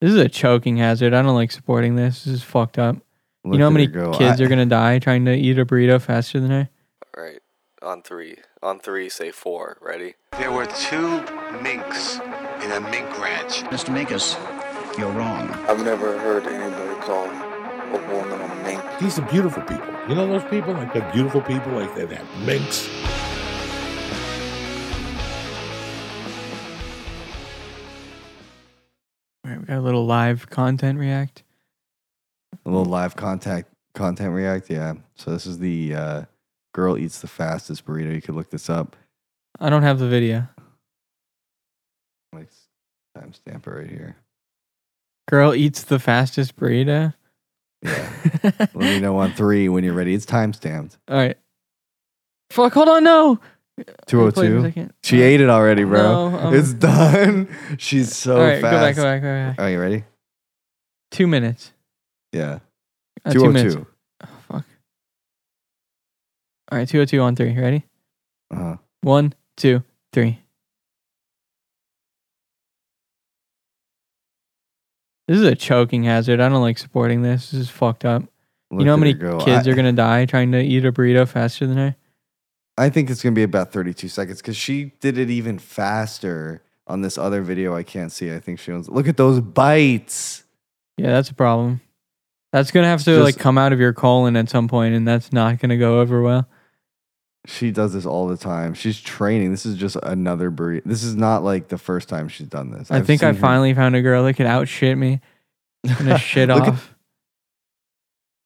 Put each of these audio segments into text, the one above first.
This is a choking hazard. I don't like supporting this. This is fucked up. Look you know how many go. kids I- are gonna die trying to eat a burrito faster than her? All right, on three. On three, say four. Ready? There were two minks in a mink ranch. Mr. Minkus, you're wrong. I've never heard anybody call a woman a mink. These are beautiful people. You know those people? Like they're beautiful people, like they're that minks. Right, we got a little live content react. A little live contact content react, yeah. So this is the uh, girl eats the fastest burrito. You could look this up. I don't have the video. Like timestamp it right here. Girl eats the fastest burrito. Yeah. Let me know on three when you're ready. It's timestamped. All right. Fuck, hold on, no. Two oh Wait a two. second. She Uh, ate it already, bro. No, um, it's done. She's so All right, fast. go back, go back, go back. Are you ready? Two minutes. Yeah. Uh, Two two oh minutes. Oh, fuck. All right, 202 on three. Ready? Uh-huh. One, two, three. This is a choking hazard. I don't like supporting this. This is fucked up. Look you know how many kids I, are gonna die trying to eat a burrito faster than her? I think it's gonna be about 32 seconds because she did it even faster on this other video. I can't see. I think she owns. Look at those bites. Yeah, that's a problem. That's gonna have to Just- like come out of your colon at some point, and that's not gonna go over well. She does this all the time. She's training. This is just another burrito. This is not like the first time she's done this. I I've think I her- finally found a girl that could outshit me and shit Look at- off.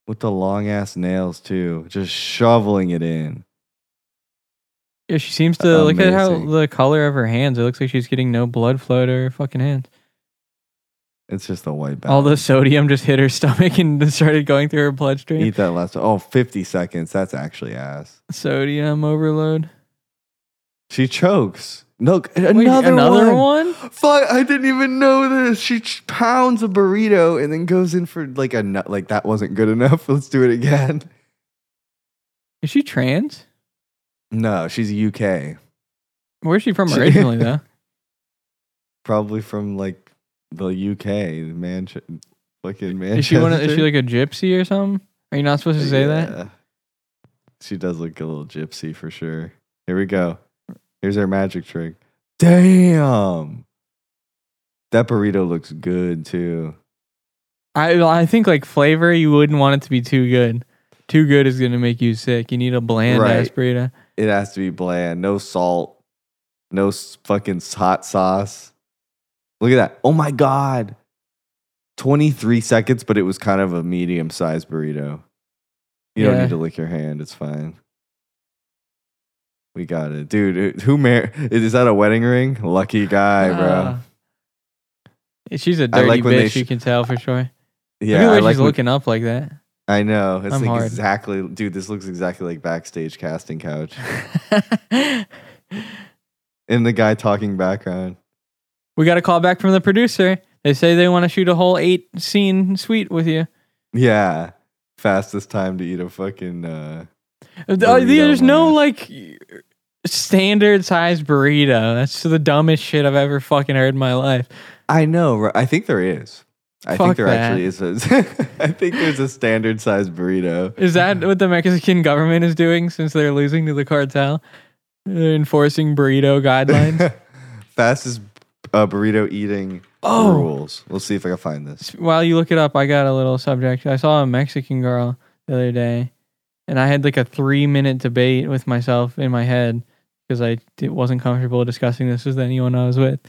with the long ass nails too, just shoveling it in. Yeah, she seems to look at how Amazing. the color of her hands. It looks like she's getting no blood flow to her fucking hands. It's just a white balance. All the sodium just hit her stomach and started going through her bloodstream. Eat that last. Oh, 50 seconds. That's actually ass. Sodium overload. She chokes. No, Wait, another, another one. one? Fuck! I didn't even know this. She ch- pounds a burrito and then goes in for like a nut. Like that wasn't good enough. Let's do it again. Is she trans? No, she's UK. Where's she from originally, though? Probably from like the UK, man. Fucking man. Is she one? Of, is she like a gypsy or something? Are you not supposed to say that? Yeah. She does look a little gypsy for sure. Here we go. Here's our magic trick. Damn. That burrito looks good too. I I think like flavor, you wouldn't want it to be too good. Too good is gonna make you sick. You need a bland ass burrito. It has to be bland. No salt. No fucking hot sauce. Look at that. Oh my God. 23 seconds, but it was kind of a medium sized burrito. You don't need to lick your hand. It's fine. We got it. Dude, who mar- is that a wedding ring? Lucky guy, bro. Ah. she's a dirty like bitch. you can tell for sure. Yeah, Look at the way I like she's when- looking up like that. I know. It's I'm like hard. exactly, dude. This looks exactly like backstage casting couch, and the guy talking background. we got a call back from the producer. They say they want to shoot a whole eight scene suite with you. Yeah, fastest time to eat a fucking. uh Uh, Burrito, There's no like standard size burrito. That's the dumbest shit I've ever fucking heard in my life. I know. right? I think there is. I Fuck think there that. actually is. A, I think there's a standard size burrito. Is that what the Mexican government is doing since they're losing to the cartel? They're enforcing burrito guidelines. Fastest uh, burrito eating Oh. rules. We'll see if I can find this. While you look it up, I got a little subject. I saw a Mexican girl the other day, and I had like a three minute debate with myself in my head because I wasn't comfortable discussing this with anyone I was with.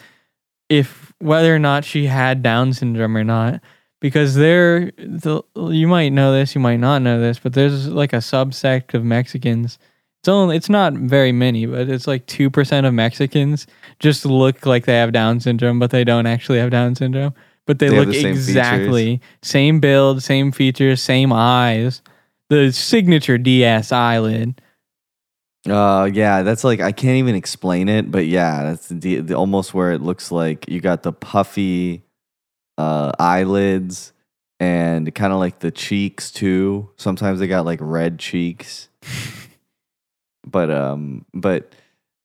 If whether or not she had Down syndrome or not, because there, the, you might know this, you might not know this, but there's like a subsect of Mexicans. It's only, it's not very many, but it's like two percent of Mexicans just look like they have Down syndrome, but they don't actually have Down syndrome. But they, They look the same exactly same build, same features, same eyes. The signature DS eyelid. Uh, yeah, that's like I can't even explain it, but yeah, that's the, the almost where it looks like you got the puffy uh eyelids and kind of like the cheeks too. Sometimes they got like red cheeks. but um but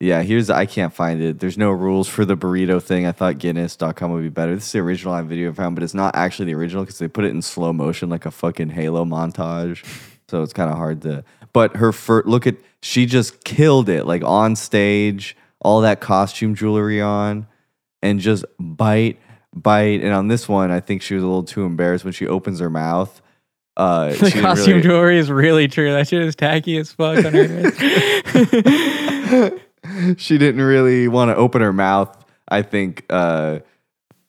Yeah, here's I can't find it. There's no rules for the burrito thing. I thought Guinness.com would be better. This is the original I video I found, but it's not actually the original because they put it in slow motion like a fucking Halo montage. So it's kind of hard to. But her first look at she just killed it like on stage, all that costume jewelry on, and just bite, bite. And on this one, I think she was a little too embarrassed when she opens her mouth. Uh, The costume really- jewelry is really true. That shit is tacky as fuck on her she didn't really want to open her mouth i think uh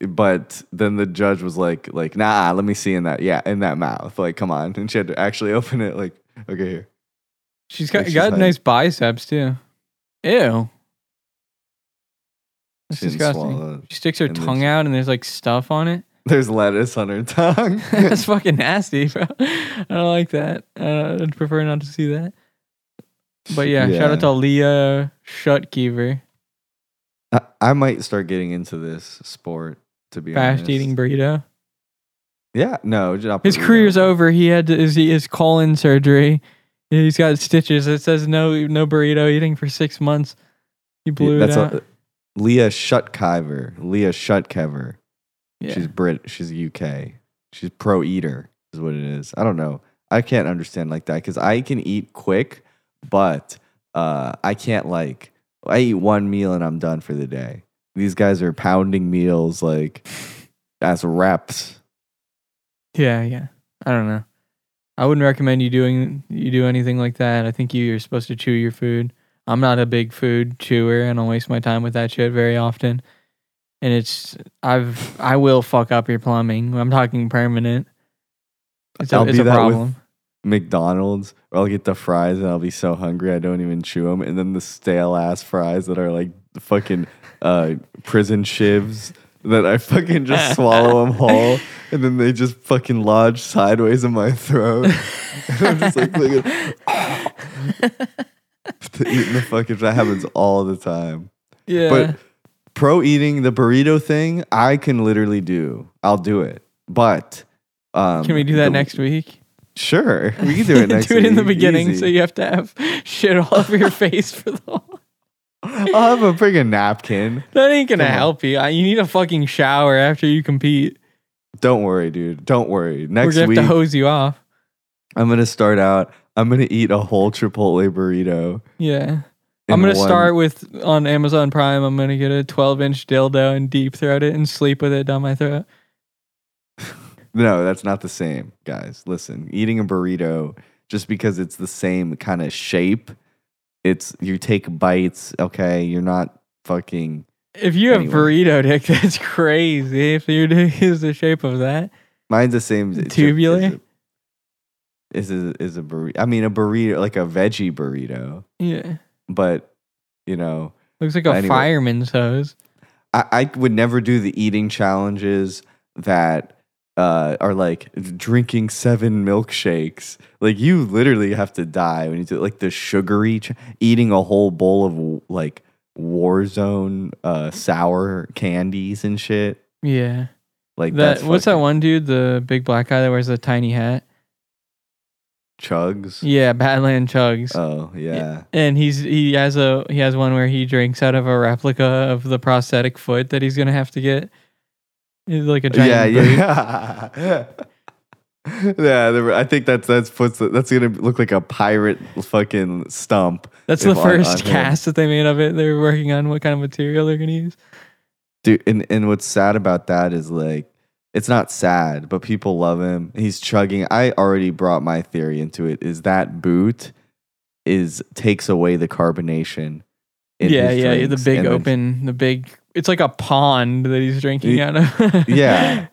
but then the judge was like like nah let me see in that yeah in that mouth like come on and she had to actually open it like okay here She's got She's got like- nice biceps too. Ew. That's She disgusting. She sticks her And tongue she- out and there's like stuff on it. there's lettuce on her tongue That's fucking nasty, bro. I don't like that. Uh, I'd prefer not to see that. But yeah, shout out to Leah Shutkever, I, I might start getting into this sport to be fast honest. eating burrito. yeah no His career's over. He had to, his, his colon surgery. He's got stitches. It says no no burrito eating for six months. He blew that's it out. a, leah shutkever leah shutkever yeah. She's Brit. She's UK. She's pro eater, is what it is. I don't know. I can't understand like that because I can eat quick, but uh, I can't like. I eat one meal and I'm done for the day. These guys are pounding meals like as reps. Yeah, yeah. I don't know. I wouldn't recommend you doing you do anything like that. I think you, you're supposed to chew your food. I'm not a big food chewer. And I don't waste my time with that shit very often. And it's I've I will fuck up your plumbing. I'm talking permanent. It's a, I'll it's be a that with- problem. McDonald's, or I'll get the fries and I'll be so hungry I don't even chew them, and then the stale ass fries that are like fucking uh, prison shivs that I fucking just swallow them whole, and then they just fucking lodge sideways in my throat. and I'm just like, at eating the fucking. That happens all the time. yeah. But pro eating the burrito thing, I can literally do. I'll do it, but. Um, Can we do that the- next week? Sure, we can do it next do it in the beginning, Easy. so you have to have shit all over your face for the whole. I'll have a freaking napkin. That ain't gonna Come on. help you. I- You need a fucking shower after you compete. Don't worry, dude. Don't worry. Next We're gonna week, have to hose you off. I'm gonna start out. I'm gonna eat a whole Chipotle burrito. Yeah. I'm gonna one- start with on Amazon Prime. I'm gonna get a 12 inch dildo and deep throat it and sleep with it down my throat. No, that's not the same, guys. Listen, eating a burrito just because it's the same kind of shape. It's you take bites. Okay, you're not fucking. If you have Anyway. burrito dick, that's crazy. If your dick is the shape of that, Mine's the same. Tubular? Is a, is a, is a burrito. I mean, a burrito like a veggie burrito, yeah, but you know, looks like a Anyway. fireman's hose. I, I would never do the eating challenges that uh, are like drinking seven milkshakes. Like you literally have to die when you do like the sugary ch- eating a whole bowl of like Warzone uh, sour candies and shit. Yeah, Like that. What's that one dude? The big black guy that wears the tiny hat. Chugs. Yeah, Badland Chugs. Oh yeah. and he's he has a he has one where he drinks out of a replica of the prosthetic foot that he's gonna have to get. Like a Yeah, giant boot. yeah. yeah, the- I think that's that's puts that's gonna look like a pirate fucking stump. That's the first cast that they made of it. They were working on what kind of material they're gonna use. Dude, and, and what's sad about that is like it's not sad, but people love him. He's chugging. I already brought my theory into it. Is that boot is takes away the carbonation. in yeah, yeah, the big and then- open, the big. It's like a pond that he's drinking Y- out of. yeah.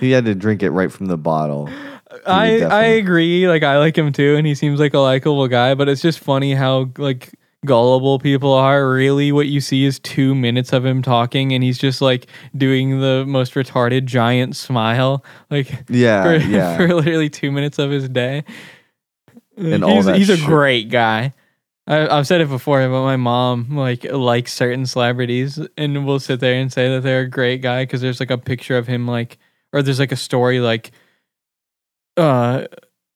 He had to drink it right from the bottle. I I agree. Like I like him too, and he seems like a likable guy. But it's just funny how like gullible people are. Really, what you see is two minutes of him talking, and he's just like doing the most retarded giant smile, like Yeah, for, yeah. for literally two minutes of his day. And he's, all that he's a great guy. I, I've said it before, but my mom like likes certain celebrities, and will sit there and say that they're a great guy because there's like a picture of him like, or there's like a story like, uh,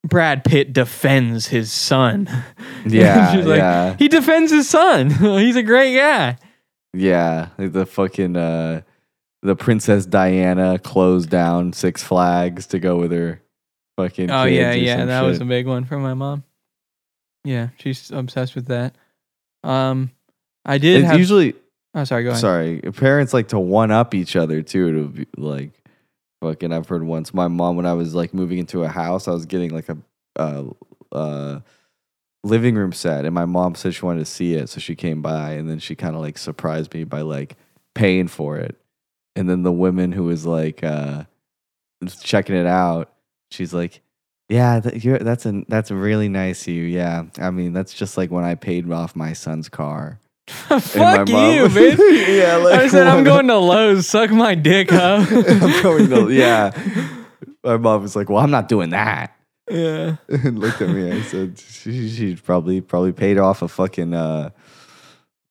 Brad Pitt defends his son. Yeah, She's like, yeah, He defends his son. He's a great guy. yeah. The fucking uh, the Princess Diana closed down Six Flags to go with her fucking. Oh yeah, yeah, that was a big one for my mom. Yeah, she's obsessed with that. Um, I did It's have. usually oh, sorry. Go ahead. sorry. Parents like to one up each other too. To be like fucking. I've heard once my mom when I was like moving into a house, I was getting like a uh, uh, living room set, and my mom said she wanted to see it, so she came by, and then she kind of like surprised me by like paying for it, and then the woman who was like uh, checking it out, she's like. Yeah, that, that's a that's really nice of you. Yeah, I mean that's just like when I paid off my son's car. Fuck mom- you, bitch. Yeah, like, I said I'm going to Lowe's. Suck my dick, huh? I'm going to yeah. My mom was like, "Well, I'm not doing that." Yeah. and looked at me. I said, "She, she probably probably paid off a fucking. uh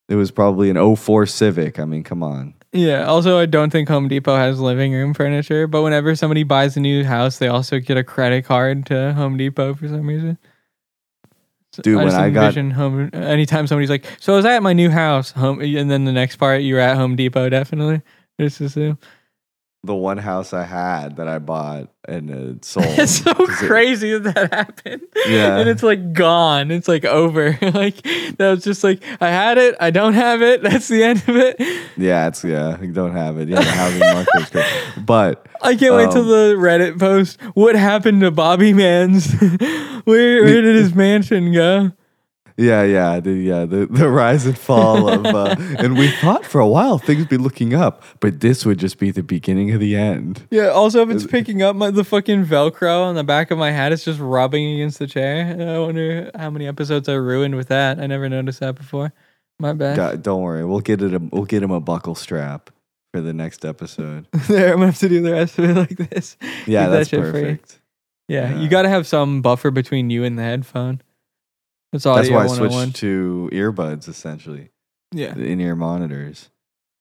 It was probably an 04 Civic. I mean, come on. Yeah. Also, I don't think Home Depot has living room furniture, but whenever somebody buys a new house, they also get a credit card to Home Depot for some reason. So Dude, when I got- home, anytime somebody's like, "So I was at my new house," home, and then the next part, you're at Home Depot, definitely. Just assume. The one house I had that I bought and it sold. It's so 'Cause it- crazy that that happened. Yeah. And it's like gone. It's like over. like that was just like I had it, I don't have it. That's the end of it. yeah, it's yeah. You don't have it. Yeah, the housing market is good. But I can't wait till Um, the Reddit post. What happened to Bobby Mans? where where did his mansion go? Yeah, yeah, the yeah, the, the rise and fall of uh, and we thought for a while things would be looking up, but this would just be the beginning of the end. Yeah. Also, if it's picking up my, the fucking Velcro on the back of my hat, it's just rubbing against the chair. I wonder how many episodes I ruined with that. I never noticed that before. My bad. God, don't worry, we'll get it. A, we'll get him a buckle strap for the next episode. there, I'm gonna have to do the rest of it like this. Yeah, Keep that that's free. perfect. Yeah, Yeah. you got to have some buffer between you and the headphone. That's audio That's why I 101. switched oh to earbuds essentially, Yeah. the in-ear monitors.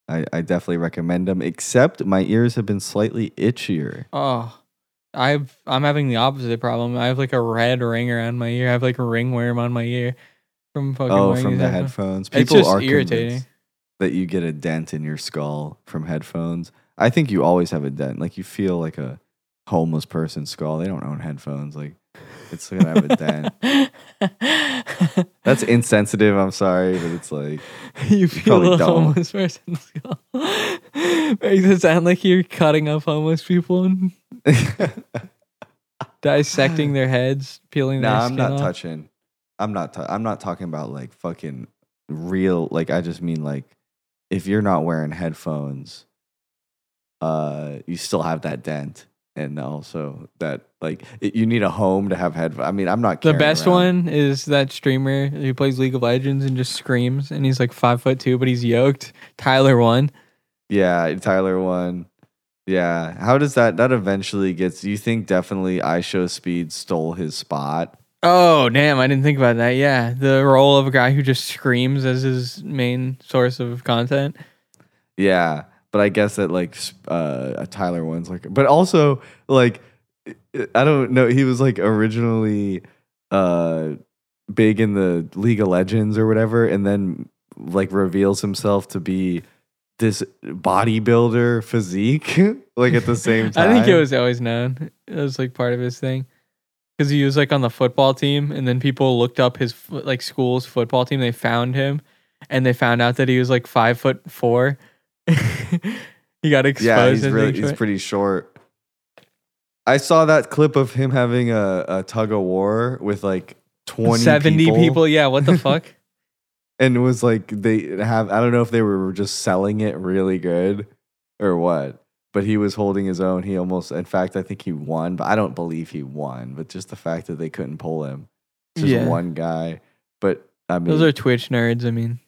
I, I definitely recommend them. Except my ears have been slightly itchier. Oh, I've I'm having the opposite problem. I have like a red ring around my ear. I have like a ringworm on my ear from fucking. Oh, wearing from these the headphones. headphones. It's People just are irritating. that you get a dent in your skull from headphones. I think you always have a dent. Like you feel like a homeless person's skull. They don't own headphones. Like it's gonna have a dent. That's insensitive. I'm sorry, but it's like you feel a don't. homeless person's skull. Makes it sound like you're cutting up homeless people and dissecting their heads, peeling their nah. I'm not off. touching. I'm not. i I'm not talking about like fucking real. Like I just mean like if you're not wearing headphones, uh, you still have that dent, and also that like it, you need a home to have headphones. I mean, I'm not The best around- one is that streamer who plays League of Legends and just screams, and he's like five foot two, but he's yoked. Tyler one. Yeah, Tyler one. Yeah. How does that that eventually gets you think definitely IShowSpeed stole his spot? Oh damn! I didn't think about that. Yeah, the role of a guy who just screams as his main source of content. Yeah. But I guess that like uh a Tyler one's like but also like I don't know, he was like originally uh big in the League of Legends or whatever, and then like reveals himself to be this bodybuilder physique like at the same time. I think it was always known. It was like part of his thing. Because he was like on the football team, and then people looked up his like school's football team. They found him, and they found out that he was like five foot four. he got exposed. Yeah, he's really he's pretty short. I saw that clip of him having a, a tug of war with like twenty 70 people. people, Yeah, what the fuck? and it was like they have. I don't know if they were just selling it really good or what, but he was holding his own. He almost, in fact, I think he won, but I don't believe he won. But just the fact that they couldn't pull him, just Yeah. one guy. But I mean, Those are Twitch nerds. I mean,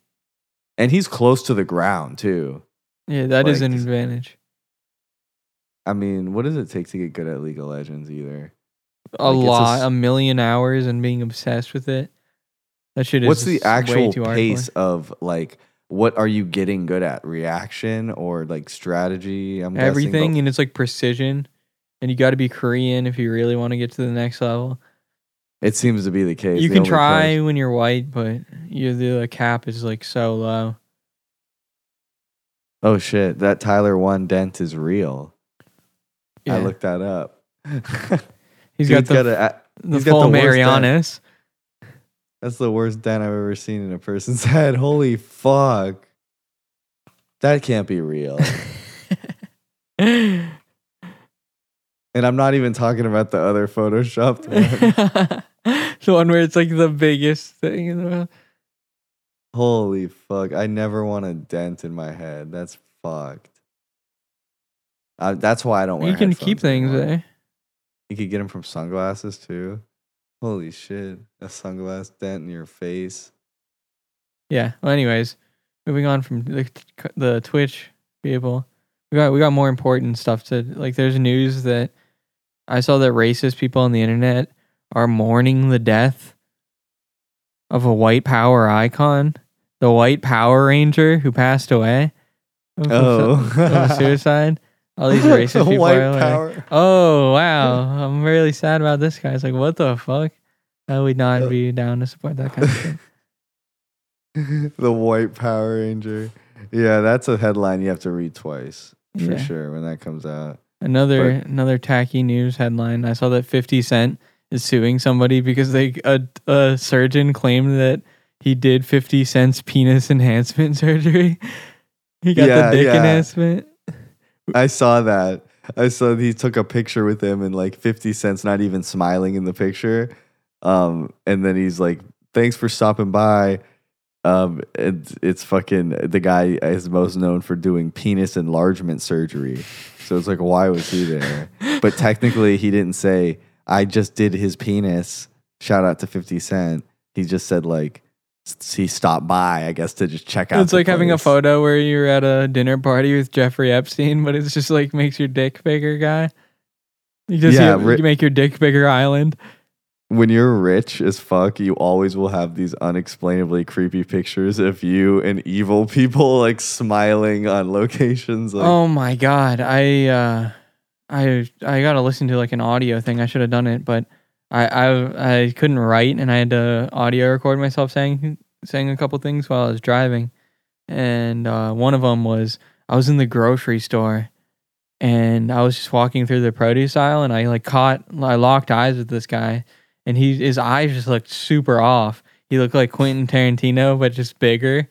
and he's close to the ground too. Yeah, that is Like, an advantage. I mean, what does it take to get good at League of Legends? Either A like, a lot, s- a million hours, and being obsessed with it. That shit is. What's the actual pace of like what are you getting good at? Reaction or like strategy? I'm everything but- and it's like precision and you got to be korean if you really want to get to the next level It seems to be the case. you The can try place- when you're white, but you the cap is like so low. Oh shit! That Tyler one dent is real. Yeah. I looked that up. he's got Dude's the, a- the he's got full the. Marianas. That's the worst dent I've ever seen in a person's head. Holy fuck! That can't be real. and I'm not even talking about the other photoshopped one. the one where it's like the biggest thing in the world. Holy fuck! I never want a dent in my head. That's fucked. Uh, that's why I don't. Wear You can keep things anymore. there. You could get them from sunglasses too. Holy shit! A sunglass dent in your face. Yeah. Well, anyways, moving on from the the Twitch people, we got we got more important stuff to like. There's news that I saw that racist people on the internet are mourning the death of a white power icon, the White Power Ranger who passed away. Oh, suicide. All these racist The people white are like, power. Oh wow, I'm really sad about this guy. It's like, what the fuck? I would not be down to support that kind of thing. the white Power Ranger. Yeah, that's a headline you have to read twice for Yeah. sure when that comes out. Another another tacky news headline. I saw that 50 Cent is suing somebody because they a, a surgeon claimed that he did 50 Cent's penis enhancement surgery. He got Yeah, the dick yeah. enhancement. I saw that. I saw he took a picture with him and like 50 cents not even smiling in the picture. Um and then he's like thanks for stopping by. Um it's it's fucking the guy is most known for doing penis enlargement surgery. So it's like why was he there? But technically he didn't say I just did his penis. Shout out to 50 Cent. He just said like he stopped by, I guess, to just check out. It's like having a photo where you're at a dinner party with Jeffrey Epstein, but it's just like makes your dick bigger, guy. You just Yeah, you, ri- you make your dick bigger island. when you're rich as fuck, you always will have these unexplainably creepy pictures of you and evil people like smiling on locations. Like, oh my god, I uh, I I gotta listen to like an audio thing. I should have done it, but I I I couldn't write, and I had to audio record myself saying saying a couple things while I was driving, and uh, one of them was I was in the grocery store. And I was just walking through the produce aisle, and I like caught, I locked eyes with this guy, and he his eyes just looked super off. He looked like Quentin Tarantino, but just bigger.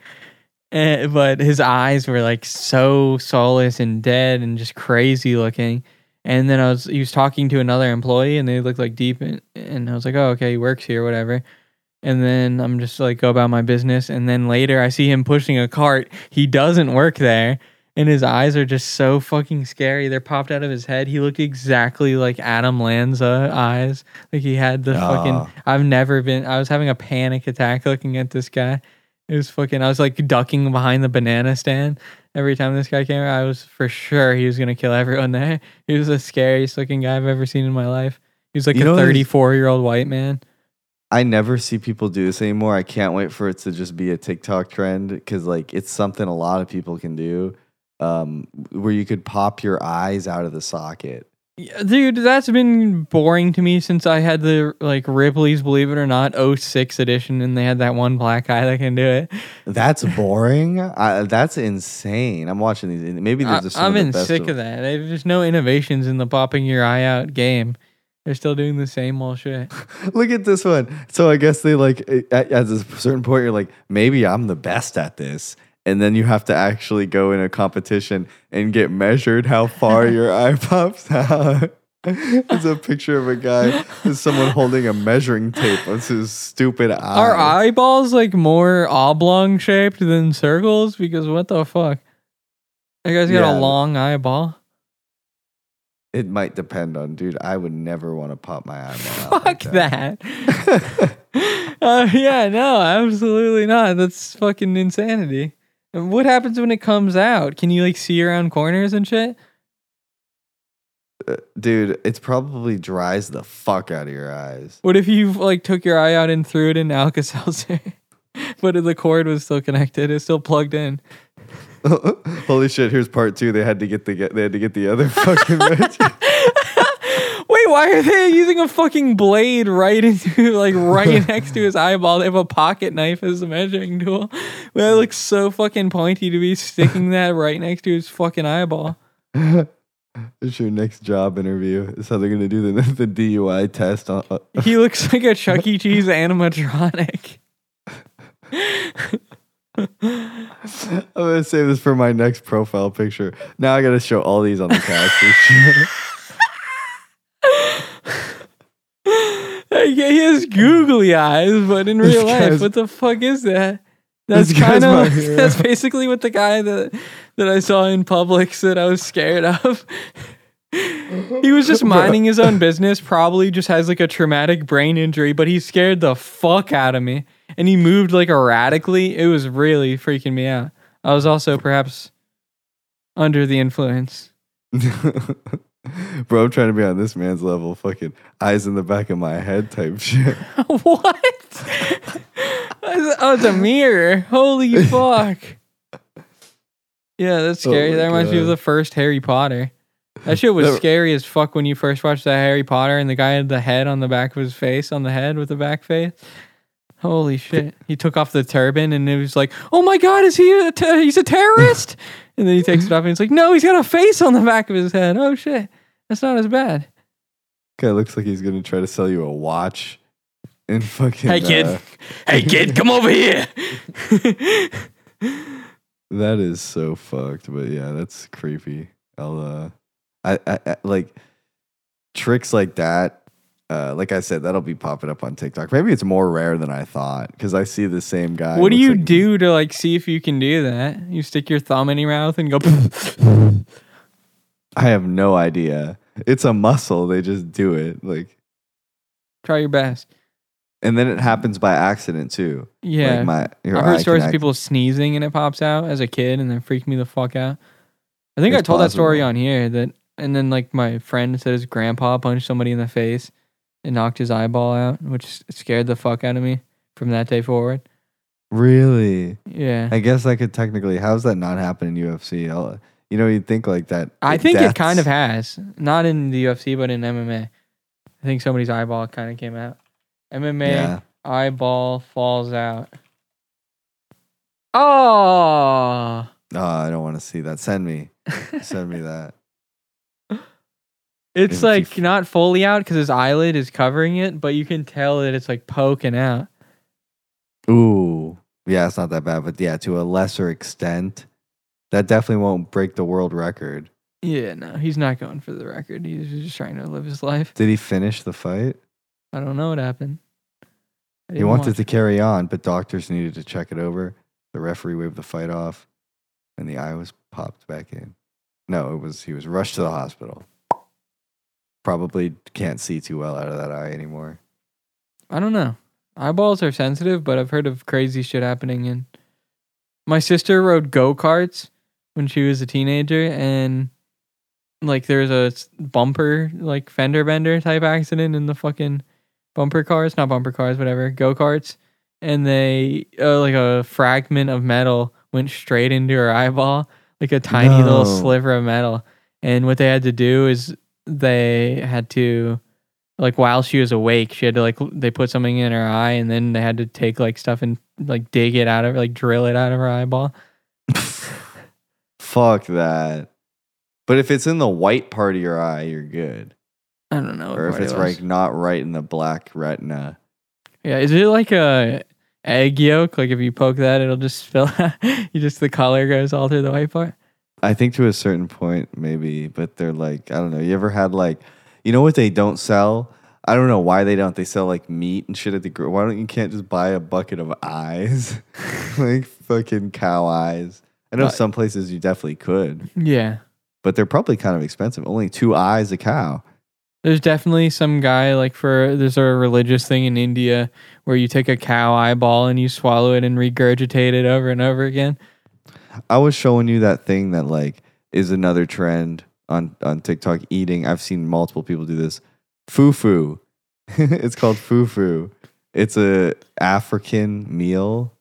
And, but his eyes were like so soulless and dead and just crazy looking. And then I was he was talking to another employee, and they looked like deep, in, and I was like, oh okay, he works here, whatever. And then I'm just like go about my business, and then later I see him pushing a cart. He doesn't work there. And his eyes are just so fucking scary. They're popped out of his head. He looked exactly like Adam Lanza eyes. Like he had the Ah. fucking I've never been. I was having a panic attack looking at this guy. It was fucking. I was like ducking behind the banana stand every time this guy came. I was for sure he was gonna kill everyone there. He was the scariest looking guy I've ever seen in my life. He was like You a 34 year old white man. I never see people do this anymore. I can't wait for it to just be a TikTok trend because like it's something a lot of people can do. Um, where you could pop your eyes out of the socket. Yeah, Dude, that's been boring to me since I had the like Ripley's Believe It or Not 06 edition, and they had that one black guy that can do it. That's boring. I, that's insane. I'm watching these. Maybe there's just some I've of the been sick of- of that. There's no innovations in the popping your eye out game. They're still doing the same old shit. Look at this one. So I guess they like at, at a certain point you're like maybe I'm the best at this, and then you have to actually go in a competition and get measured how far your eye pops out. it's a picture of a guy someone holding a measuring tape on his stupid eye. Are eyeballs like more oblong shaped than circles? Because what the fuck? You guy's got Yeah. a long eyeball. It might depend on, dude. I would never want to pop my eyeball out. Fuck like that. uh, yeah, no, absolutely not. That's fucking insanity. And what happens when it comes out? Can you like see around corners and shit? Uh, dude. It's probably dries the fuck out of your eyes. What if you like took your eye out and threw it in Alka Seltzer, but the cord was still connected? It's still plugged in. Holy shit! Here's part two. They had to get the get, they had to get the other fucking. Why are they using a fucking blade right into like right next to his eyeball? They have a pocket knife as a measuring tool. That looks so fucking pointy to be sticking that right next to his fucking eyeball. It's your next job interview. Is how they're gonna do the, the DUI test. On, uh, He looks like a Chuck E. Cheese animatronic. I'm gonna save this for my next profile picture. Now I gotta show all these on the couch. for sure. Like, he has googly eyes, but in real life, what the fuck is that? That's kind of that's basically what the guy that that I saw in Publix that I was scared of. he was just minding his own business, probably just has like a traumatic brain injury, but he scared the fuck out of me. And he moved like erratically. It was really freaking me out. I was also perhaps under the influence. Bro, I'm trying to be on this man's level. Fucking eyes in the back of my head type shit. what? oh, it's a mirror. Holy fuck. Yeah, that's Oh scary. my that reminds me of the first Harry Potter. That shit was That- scary as fuck when you first watched that Harry Potter and the guy had the head on the back of his face, on the head with the back face. Holy shit. He took off the turban and it was like, oh my God, is he a ter- he's a terrorist? and then he takes it off and he's like, no, he's got a face on the back of his head. Oh shit. That's not as bad. Guy looks like he's gonna try to sell you a watch. And fucking. Hey kid. uh, hey kid, come over here. that is so fucked. But yeah, that's creepy. I'll uh, I, I, I like tricks like that. Uh, like I said, that'll be popping up on TikTok. Maybe it's more rare than I thought because I see the same guy. What do you like- do to like see if you can do that? You stick your thumb in your mouth and go. I have no idea. It's a muscle. They just do it. Like, Try your best. and then it happens by accident too. Yeah, Like my, your I've heard stories of act- people sneezing and it pops out as a kid, and then freaked me the fuck out. I think I It's told that story possible. on here. That and then like my friend said his grandpa punched somebody in the face and knocked his eyeball out, which scared the fuck out of me from that day forward. Really? Yeah, I guess I could technically. How's that not happen in UFC? I'll, you know, you'd think like that. I think it kind of has. Not in the UFC, but in MMA. I think somebody's eyeball kind of came out. MMA Yeah. eyeball falls out. Oh, Oh, I don't want to see that. Send me. Send me that. it's like you- not fully out because his eyelid is covering it, but you can tell that it's like poking out. Ooh. Yeah, it's not that bad, but yeah, to a lesser extent, that definitely won't break the world record. Yeah, no, he's not going for the record. He's just trying to live his life. Did he finish the fight? I don't know what happened. He wanted to carry on, but doctors needed to check it over. The referee waved the fight off, and the eye was popped back in. No, it was he was rushed to the hospital. Probably can't see too well out of that eye anymore. I don't know. Eyeballs are sensitive, but I've heard of crazy shit happening. And my sister rode go karts when she was a teenager, and like there was a bumper, like fender bender type accident in the fucking bumper cars, not bumper cars, whatever, go karts, and they uh, like a fragment of metal went straight into her eyeball, like a tiny little sliver of metal. And what they had to do is they had to like while she was awake, she had to like they put something in her eye, and then they had to take like stuff and like dig it out of like drill it out of her eyeball. Fuck that. But if it's in the white part of your eye, you're good. I don't know. or if it's like not right in the black retina. yeah, is it like a egg yolk? Like if you poke that, it'll just spill. you just the color goes all through the white part. I think to a certain point, maybe, but they're like, I don't know. You ever had like, you know what they don't sell? I don't know why they don't. They sell like meat and shit at the Why don't you can't just buy a bucket of eyes, like fucking cow eyes? I know Uh, some places you definitely could, Yeah, but they're probably kind of expensive. Only two eyes a cow. there's definitely some guy like for there's a religious thing in India where you take a cow eyeball and you swallow it and regurgitate it over and over again. I was showing you that thing that like is another trend on on TikTok. Eating. I've seen multiple people do this. Fufu. it's called fufu. It's a African meal,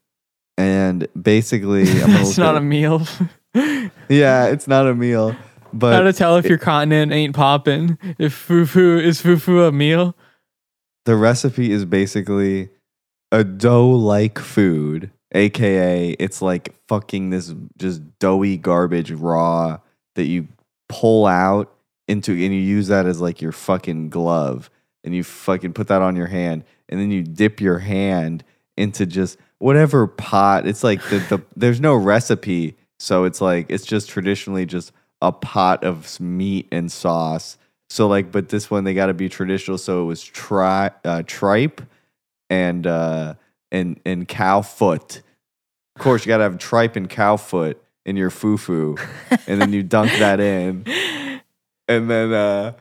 and basically, it's not a meal. Yeah, it's not a meal, but How to tell if your continent ain't popping? If fufu is fufu a meal? the recipe is basically a dough-like food, aka it's like fucking this just doughy garbage raw that you pull out into and you use that as like your fucking glove and you fucking put that on your hand and then you dip your hand into just whatever pot. It's like the, the there's no recipe, so it's like it's just traditionally just a pot of meat and sauce. So like, but this one they got to be traditional. So it was tri uh, tripe and uh and and cow foot. Of course, you got to have tripe and cow foot in your fufu, and then you dunk that in, and then uh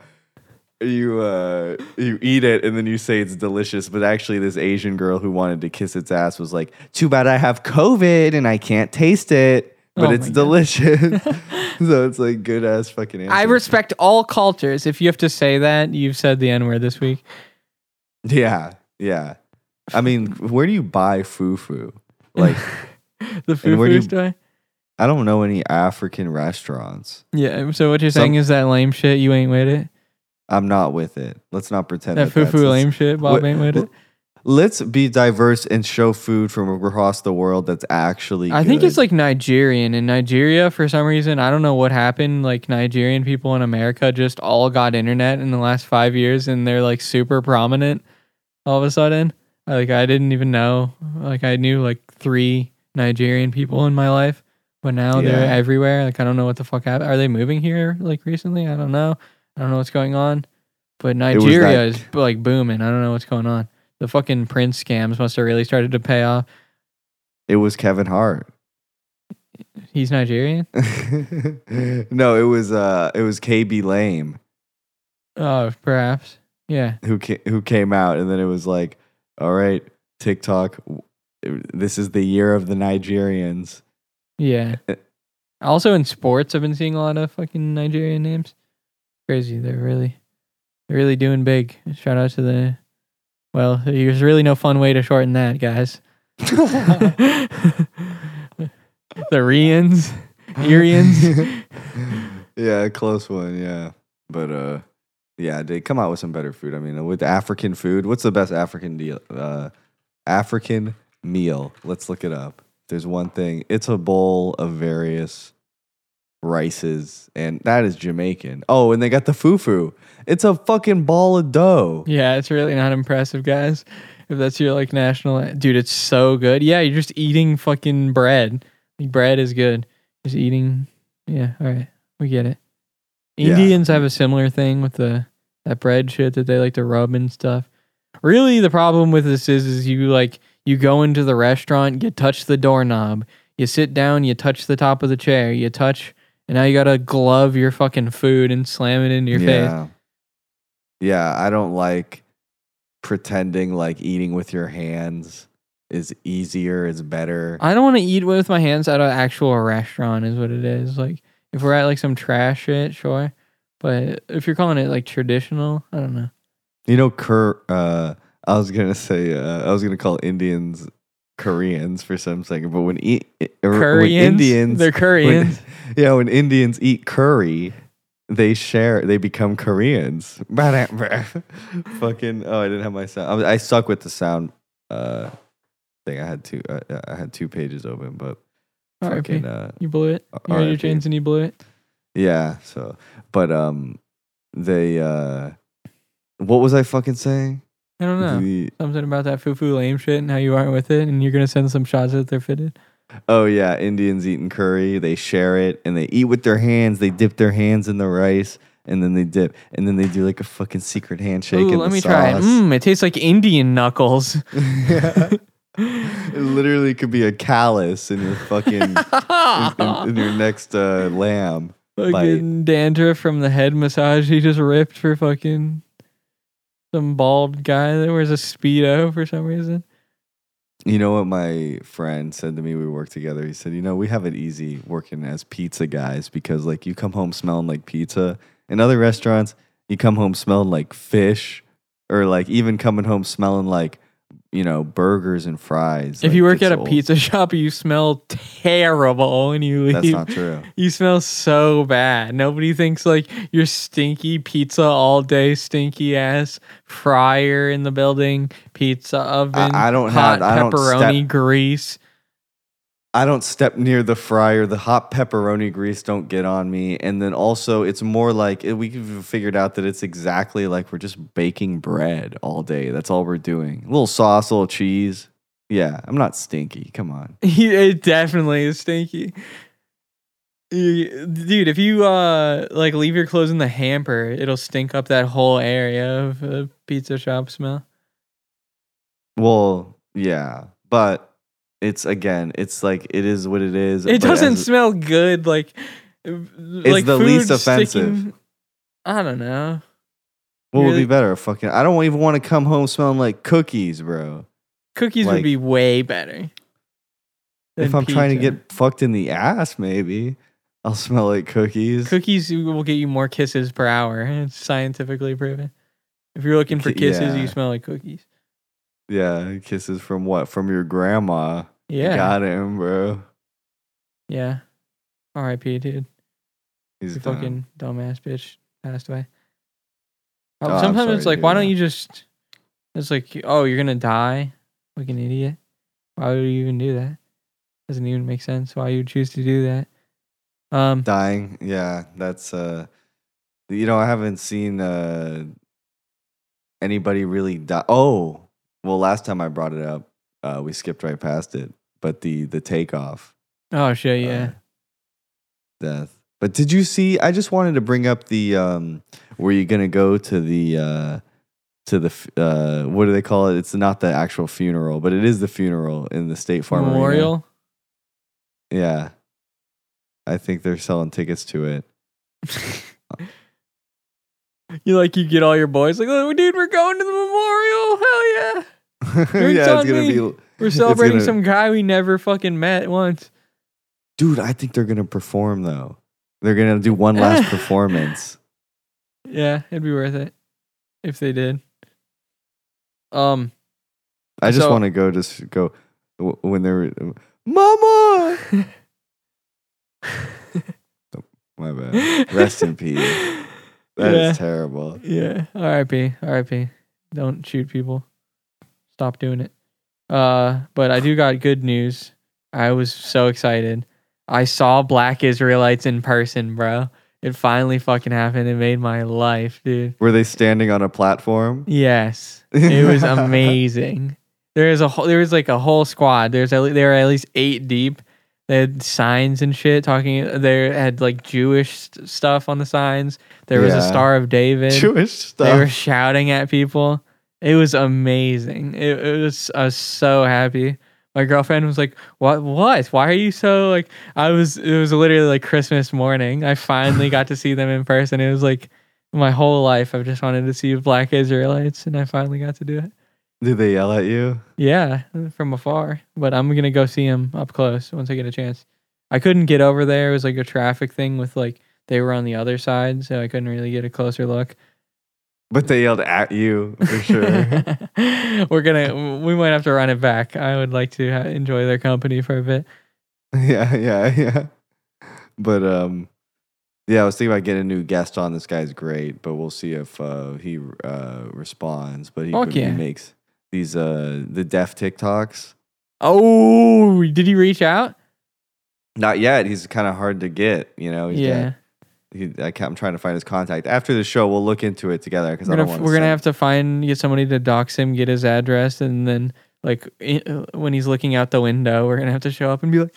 you uh you eat it and then you say it's delicious but actually this asian girl who wanted to kiss its ass was like too bad i have covid and i can't taste it but Oh it's delicious so it's like good ass fucking answer. I respect all cultures. If you have to say that, you've said the N word this week. yeah yeah i mean where do you buy fufu like The And where do fufu you- store. i don't know any african restaurants Yeah. So what you're Some- saying is that lame shit. You ain't with it. I'm not with it let's not pretend That that, that's- fufu lame shit. Bob ain't with it. let's be diverse and show food from across the world that's actually I think it's like Nigerian. In Nigeria, for some reason, I don't know what happened. Like Nigerian people in America just all got internet in the last five years, and they're like super prominent. All of a sudden, like I didn't even know. Like I knew like three Nigerian people in my life, but now they're everywhere. Like I don't know what the fuck happened. Are they moving here like recently? I don't know. I don't know what's going on. But Nigeria is like booming. I don't know what's going on. The fucking Prince scams must have really started to pay off. it was kevin hart He's Nigerian. no, it was uh it was Khaby Lame Oh, perhaps. Yeah. who ca- who came out and then it was like, all right, TikTok, this is the year of the Nigerians. Yeah. Uh, Also in sports, I've been seeing a lot of fucking Nigerian names. Crazy. They're really, they're really doing big. Shout out to the. Well, there's really no fun way to shorten that, guys. the Rians, Irians. yeah, close one, yeah. But uh yeah, they come out with some better food. I mean, with African food, what's the best African deal uh African meal? Let's look it up. There's one thing. It's a bowl of various rices and that is Jamaican. Oh, and they got the fufu. It's a fucking ball of dough. Yeah, it's really not impressive, guys. If that's your like national, dude, it's so good. Yeah, you're just eating fucking bread. Like, bread is good. Just eating. Yeah, all right, we get it. Yeah. Indians have a similar thing with the that bread shit that they like to rub and stuff. Really, the problem with this is, is you like you go into the restaurant, you touch the doorknob, you sit down, you touch the top of the chair, you touch, and now you gotta glove your fucking food and slam it into your face. yeah. Yeah, I don't like pretending like eating with your hands is easier, is better. I don't want to eat with my hands at an actual restaurant, is what it is. Like if we're at like some trash shit, sure. But if you're calling it like traditional, I don't know. You know, cur. Uh, I was gonna say. Uh, I was gonna call Indians Koreans for some second, but when, e- or when Koreans, Indians, they're when- Koreans. yeah, when Indians eat curry, they share. They become Koreans. Fucking. Oh, I didn't have my sound. I, I suck with the sound. Uh, thing. I had two. Uh, I had two pages open, but fucking. Uh, You blew it. You had your chains and you blew it. Yeah. So, but um, they uh, what was I fucking saying? I don't know. The- Something about that fufu lame shit and how you aren't with it, and you're gonna send some shots that they're fitted. Oh yeah, Indians eating curry. They share it and they eat with their hands. They dip their hands in the rice and then they dip and then they do like a fucking secret handshake. Ooh, in let the me try it. sauce. Mmm, it tastes like Indian knuckles. yeah. It literally could be a callus in your fucking in, in- in your next uh, lamb. fucking dandruff from the head massage he just ripped for fucking some bald guy that wears a speedo for some reason. You know what my friend said to me? We work together. He said, "You know, we have it easy working as pizza guys because like you come home smelling like pizza. In other restaurants, you come home smelling like fish, or like even coming home smelling like you know, burgers and fries. if like, you work at a pizza shop, you smell terrible when you leave. that's not true. You smell so bad. Nobody thinks like your stinky pizza all day, stinky ass fryer in the building, pizza oven, I don't hot have- I don't pepperoni step- grease. I don't step near the fryer. The hot pepperoni grease don't get on me. And then also, it's more like we've figured out that it's exactly like we're just baking bread all day. That's all we're doing. A little sauce, a little cheese. Yeah, I'm not stinky. Come on. it definitely is stinky. Dude, if you uh like leave your clothes in the hamper, it'll stink up that whole area of a pizza shop smell. Well, yeah, but it's again, it's like it is what it is. It doesn't as- smell good. Like it's the least offensive. I don't know. What would be better? Fucking, I don't even want to come home smelling like cookies, bro. Cookies Like- would be way better. if I'm trying to get fucked in the ass, maybe I'll smell like cookies. cookies, will get you more kisses per hour. It's scientifically proven. If you're looking for kisses, yeah. you smell like cookies. Yeah, kisses from what? From your grandma. Yeah, Got him, bro. yeah. R.I.P. Dude. He's You done. fucking dumbass bitch passed away. Oh, Uh, Sometimes sorry it's like, hear why don't you just? It's like, oh, you're gonna die, like an idiot. Why would you even do that? Doesn't even make sense. Why you choose to do that? Um, dying. Yeah, that's uh you know, I haven't seen uh anybody really die. Oh, well last time I brought it up, uh we skipped right past it. But the the Takeoff oh shit, uh, yeah. death. But did you see I just wanted to bring up the um were you going to go to the uh to the uh what do they call it? It's not the actual funeral, but it is the funeral in the State Farm Arena. Memorial. Yeah. I think they're selling tickets to it. you like you get all your boys like, oh, dude, we're going to the memorial. Hell yeah, yeah, it's gonna me. be we're celebrating gonna- some guy we never fucking met once. Dude, I think they're gonna perform though. They're gonna do one last performance. Yeah, it'd be worth it if they did. Um, I just So- want to go. Just go when they're, Mama. My bad. Rest in peace. That is yeah. terrible. Yeah. R.I.P. R.I.P. Don't shoot people. Stop doing it. Uh, but I do got good news. I was so excited. I saw Black Israelites in person, bro. It finally fucking happened. It made my life, dude. Were they standing on a platform? Yes, it was amazing. There is a whole, there was like a whole squad. There's at le- there were at least eight deep. They had signs and shit talking. They had like Jewish st- stuff on the signs. There was a Star of David. Jewish stuff. They were shouting at people. It was amazing. It, it was. I was so happy. My girlfriend was like, "What? What? Why are you so like?" I was. It was literally like Christmas morning. I finally got to see them in person. It was like my whole life. I've just wanted to see Black Israelites, and I finally got to do it. Did they yell at you? Yeah, from afar. But I'm gonna go see them up close once I get a chance. I couldn't get over there. It was like a traffic thing with like they were on the other side, so I couldn't really get a closer look. But they yelled at you for sure. We're gonna. We might have to run it back. I would like to ha- enjoy their company for a bit. yeah, yeah, yeah. But um, yeah, I was thinking about getting a new guest on. This guy's great, but we'll see if uh, he uh, responds. But he, Fuck he makes these uh the deaf TikToks. Oh, did he reach out? Not yet. He's kind of hard to get. You know. He's yeah, he, I can't, I'm trying to find his contact. After the show, we'll look into it together because we're I don't want. we're gonna have to find get somebody to dox him, get his address, and then like uh, when he's looking out the window, we're gonna have to show up and be like,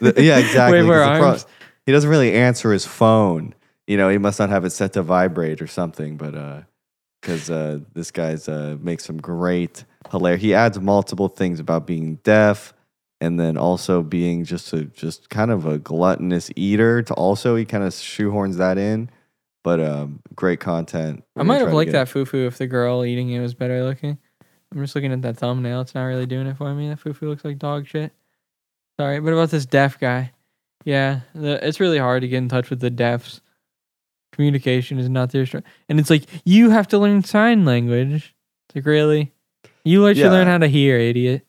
The- yeah, exactly. Wave our the pro- he doesn't really answer his phone. You know, he must not have it set to vibrate or something. But uh, because uh, this guy's uh makes some great hilarious. He adds multiple things about being deaf, and then also being just a just kind of a gluttonous eater. To also, he kind of shoehorns that in. But um, great content. I We're might have liked get- that fufu if the girl eating it was better looking. I'm just looking at that thumbnail. It's not really doing it for me. That fufu looks like dog shit. Sorry, but about this deaf guy, yeah, the, it's really hard to get in touch with the deafs. Communication is not their strength, and it's like you have to learn sign language. It's like really, You let you learn how to hear, idiot.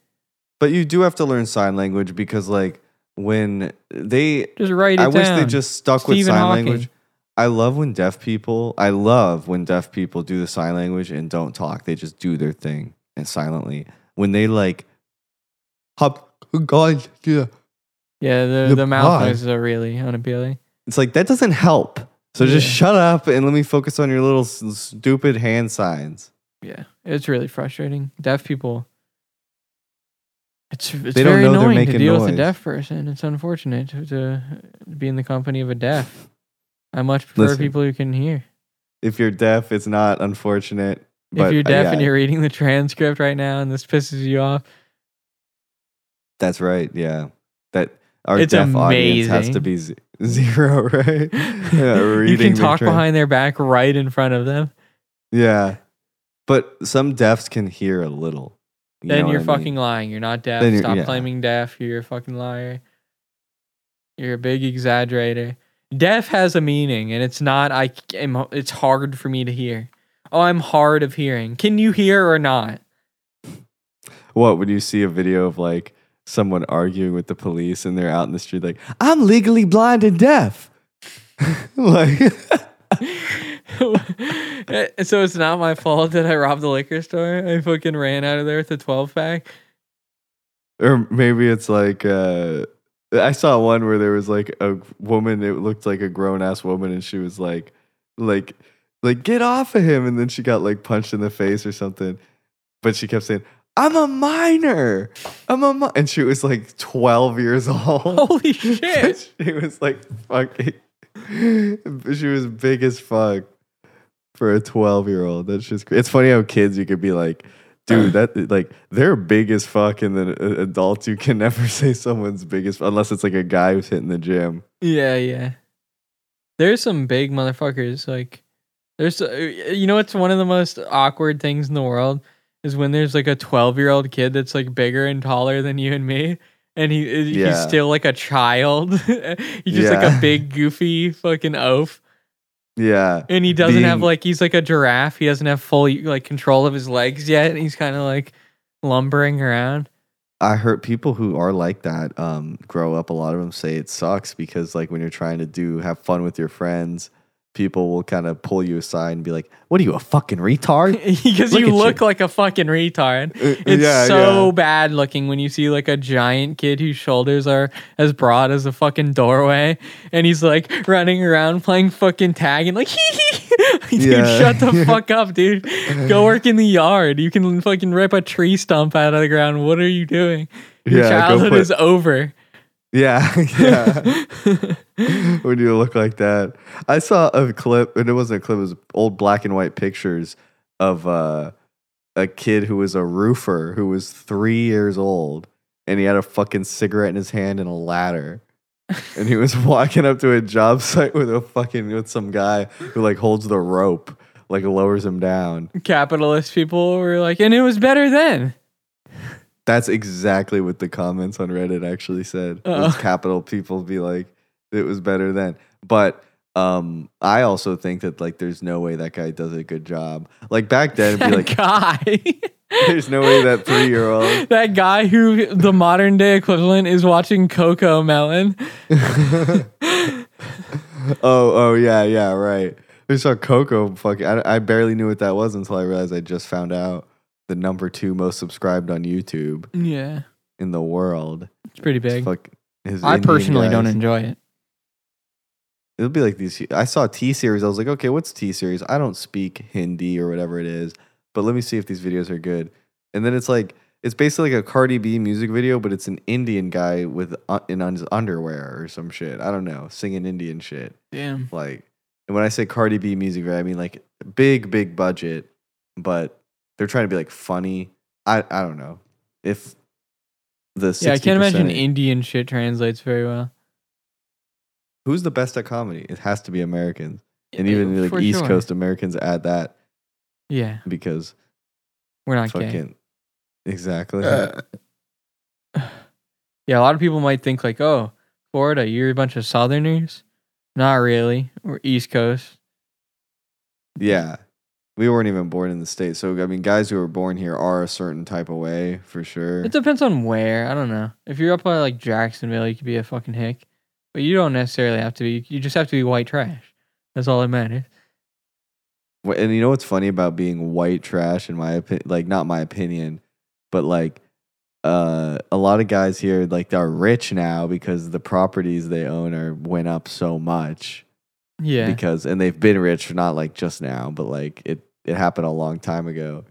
But you do have to learn sign language because like when they Just write it I down. wish they just stuck with sign Hawking. language. I love when deaf people I love when deaf people do the sign language and don't talk. They just do their thing and silently. When they like hop God yeah. Yeah, the, The the mouth noises are really unappealing. It's like that doesn't help. So just shut up and let me focus on your little s- stupid hand signs. Yeah, it's really frustrating. Deaf people. It's it's They very annoying to deal with a deaf person. It's unfortunate to, to be in the company of a deaf. I much prefer Listen, people who can hear. If you're deaf, it's not unfortunate. But if you're uh, deaf yeah, and you're reading the transcript right now and this pisses you off, That's right. Yeah. That our It's deaf audience has to be z- zero, right? yeah, you can the talk tran- behind their back right in front of them. Yeah. But some deafs can hear a little. You then you're I mean? fucking lying. You're not deaf. Then Stop yeah. claiming deaf. You're a fucking liar. You're a big exaggerator. Deaf has a meaning, and it's not. I am. It's hard for me to hear. Oh, I'm hard of hearing. Can you hear or not? What when you see a video of like someone arguing with the police and they're out in the street like, I'm legally blind and deaf. like so it's not my fault that I robbed the liquor store. I fucking ran out of there with a 12 pack. or maybe it's like uh I saw one where there was like a woman, it looked like a grown ass woman, and she was like like like get off of him and then she got like punched in the face or something. But she kept saying, I'm a minor. I'm a mi-. and she was like 12 years old. Holy shit. she was like fucking she was big as fuck for a 12 year old. That's just cra- it's funny how kids you could be like, dude, that like they're big as fuck, and then uh, adults you can never say someone's biggest unless it's like a guy who's hitting the gym. Yeah, yeah. There's some big motherfuckers. Like, there's, uh, you know, what's one of the most awkward things in the world is when there's like a 12 year old kid that's like bigger and taller than you and me. And he he's Yeah. still like a child. he's just like Yeah. a big goofy fucking oaf. Yeah, And he doesn't have like he's like a giraffe. He doesn't have full like control of his legs yet. And he's kind of like lumbering around. I heard people who are like that um, grow up. A lot of them say it sucks because like when you're trying to do have fun with your friends, people will kind of pull you aside and be like, "What are you a fucking retard?" because Look you look you. like a fucking retard. Uh, It's yeah, so yeah. bad looking when you see like a giant kid whose shoulders are as broad as a fucking doorway, and he's like running around playing fucking tag and like, dude, Yeah. shut the fuck up, dude. Go work in the yard. You can fucking rip a tree stump out of the ground. What are you doing? Your childhood is over. Yeah, yeah. when you look like that. I saw a clip, and it wasn't a clip, it was old black and white pictures of uh, a kid who was a roofer who was three years old, and he had a fucking cigarette in his hand and a ladder. and he was walking up to a job site with a fucking with some guy who like holds the rope, like lowers him down. Capitalist people were like, and it was better then. That's exactly what the comments on Reddit actually said. Was capital people be like, it was better then. But um, I also think that like there's no way that guy does a good job. Like back then, it'd be like, guy. there's no way that three year old. that guy who the modern day equivalent is watching CoComelon. oh, oh yeah, yeah, right. We saw Coco. Fucking, I, I barely knew what that was until I realized I just found out the number two most subscribed on YouTube Yeah, in the world. it's pretty It's big. Fuck, his I Indian personally don't enjoy it. It'll be like these. I saw T-Series. I was like, okay, what's T-Series? I don't speak Hindi or whatever it is, but let me see if these videos are good. And then it's like it's basically like a Cardi B music video, but it's an Indian guy with uh, in on his underwear or some shit. I don't know, singing Indian shit. Damn. Like, and when I say Cardi B music video, I mean like big, big budget, but they're trying to be like funny. I I don't know if the Yeah, I can't imagine Indian shit translates very well. who's the best at comedy. It has to be Americans. and Yeah, even like East sure. Coast Americans add that Yeah, because we're not gay. fucking exactly. Uh. Yeah, a lot of people might think like, oh, Florida, you're a bunch of Southerners. Not really. We're East Coast. yeah, we weren't even born in the states. So I mean, guys who are born here are a certain type of way for sure. It depends on where. I don't know. If you're up by like Jacksonville, you could be a fucking hick, but you don't necessarily have to be. You just have to be white trash. That's all that matters. And you know what's funny about being white trash, in my opinion? Like, not my opinion, but like, uh, a lot of guys here like they're rich now because the properties they own are went up so much. Yeah. Because and they've been rich not like just now, but like it it happened a long time ago.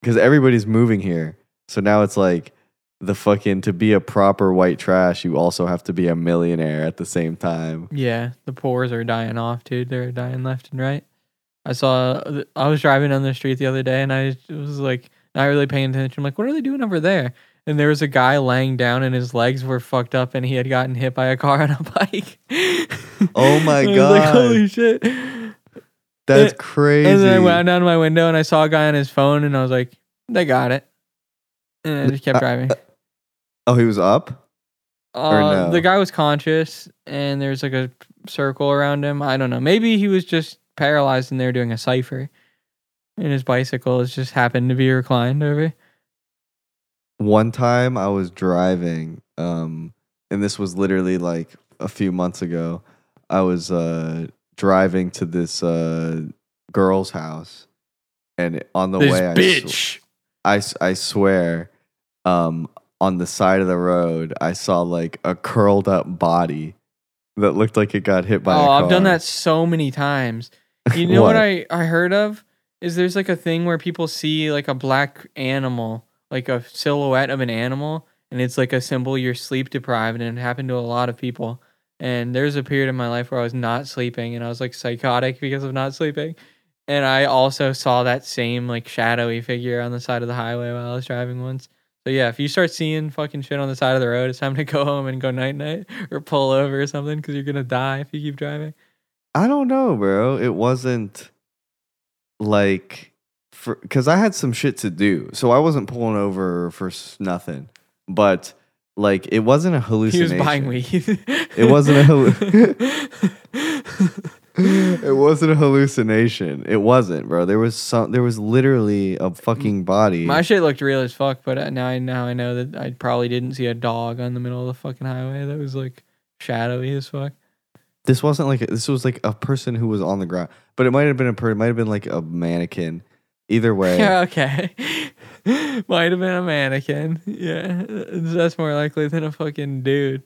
Because everybody's moving here, so now it's like the fucking to be a proper white trash, you also have to be a millionaire at the same time. Yeah, the poors are dying off, dude. They're dying left and right. I saw. I was driving down the street the other day, and I was like not really paying attention. I'm like, what are they doing over there? And there was a guy laying down, and his legs were fucked up, and he had gotten hit by a car on a bike. Oh my was like, God. holy shit! That's And- crazy. And then I went down to my window, and I saw a guy on his phone, and I was like, they got it. And I just kept Uh, driving. oh, he was up. Uh, no? The guy was conscious, and there's like a circle around him. I don't know. Maybe he was just paralyzed, and they were doing a cipher, and his bicycle has just happened to be reclined over. One time I was driving, um, and this was literally like a few months ago. I was uh, driving to this uh, girl's house, and on the this way, I, sw- bitch. I, I swear, um, on the side of the road, I saw like a curled up body that looked like it got hit by. a oh, I've done that so many times. You know what? What? I I heard of is there's like a thing where people see like a black animal, like a silhouette of an animal, and it's like a symbol you're sleep deprived, and it happened to a lot of people. And there's a period in my life where I was not sleeping, and I was like psychotic because of not sleeping. And I also saw that same like shadowy figure on the side of the highway while I was driving once. So yeah, if you start seeing fucking shit on the side of the road, it's time to go home and go night night or pull over or something because you're gonna die if you keep driving. I don't know, bro. It wasn't like because I had some shit to do, so I wasn't pulling over for s- nothing. But like, it wasn't a hallucination. He hallucination. was buying weed. It wasn't a it wasn't a hallucination. It wasn't, bro. There was some. There was literally a fucking body. My shit looked real as fuck, but uh, now I now I know that I probably didn't see a dog on the middle of the fucking highway that was like shadowy as fuck. this wasn't like a, this was like a person who was on the ground, but it might have been a person. It might have been like a mannequin. Either way, okay. Might have been a mannequin. Yeah, that's more likely than a fucking dude.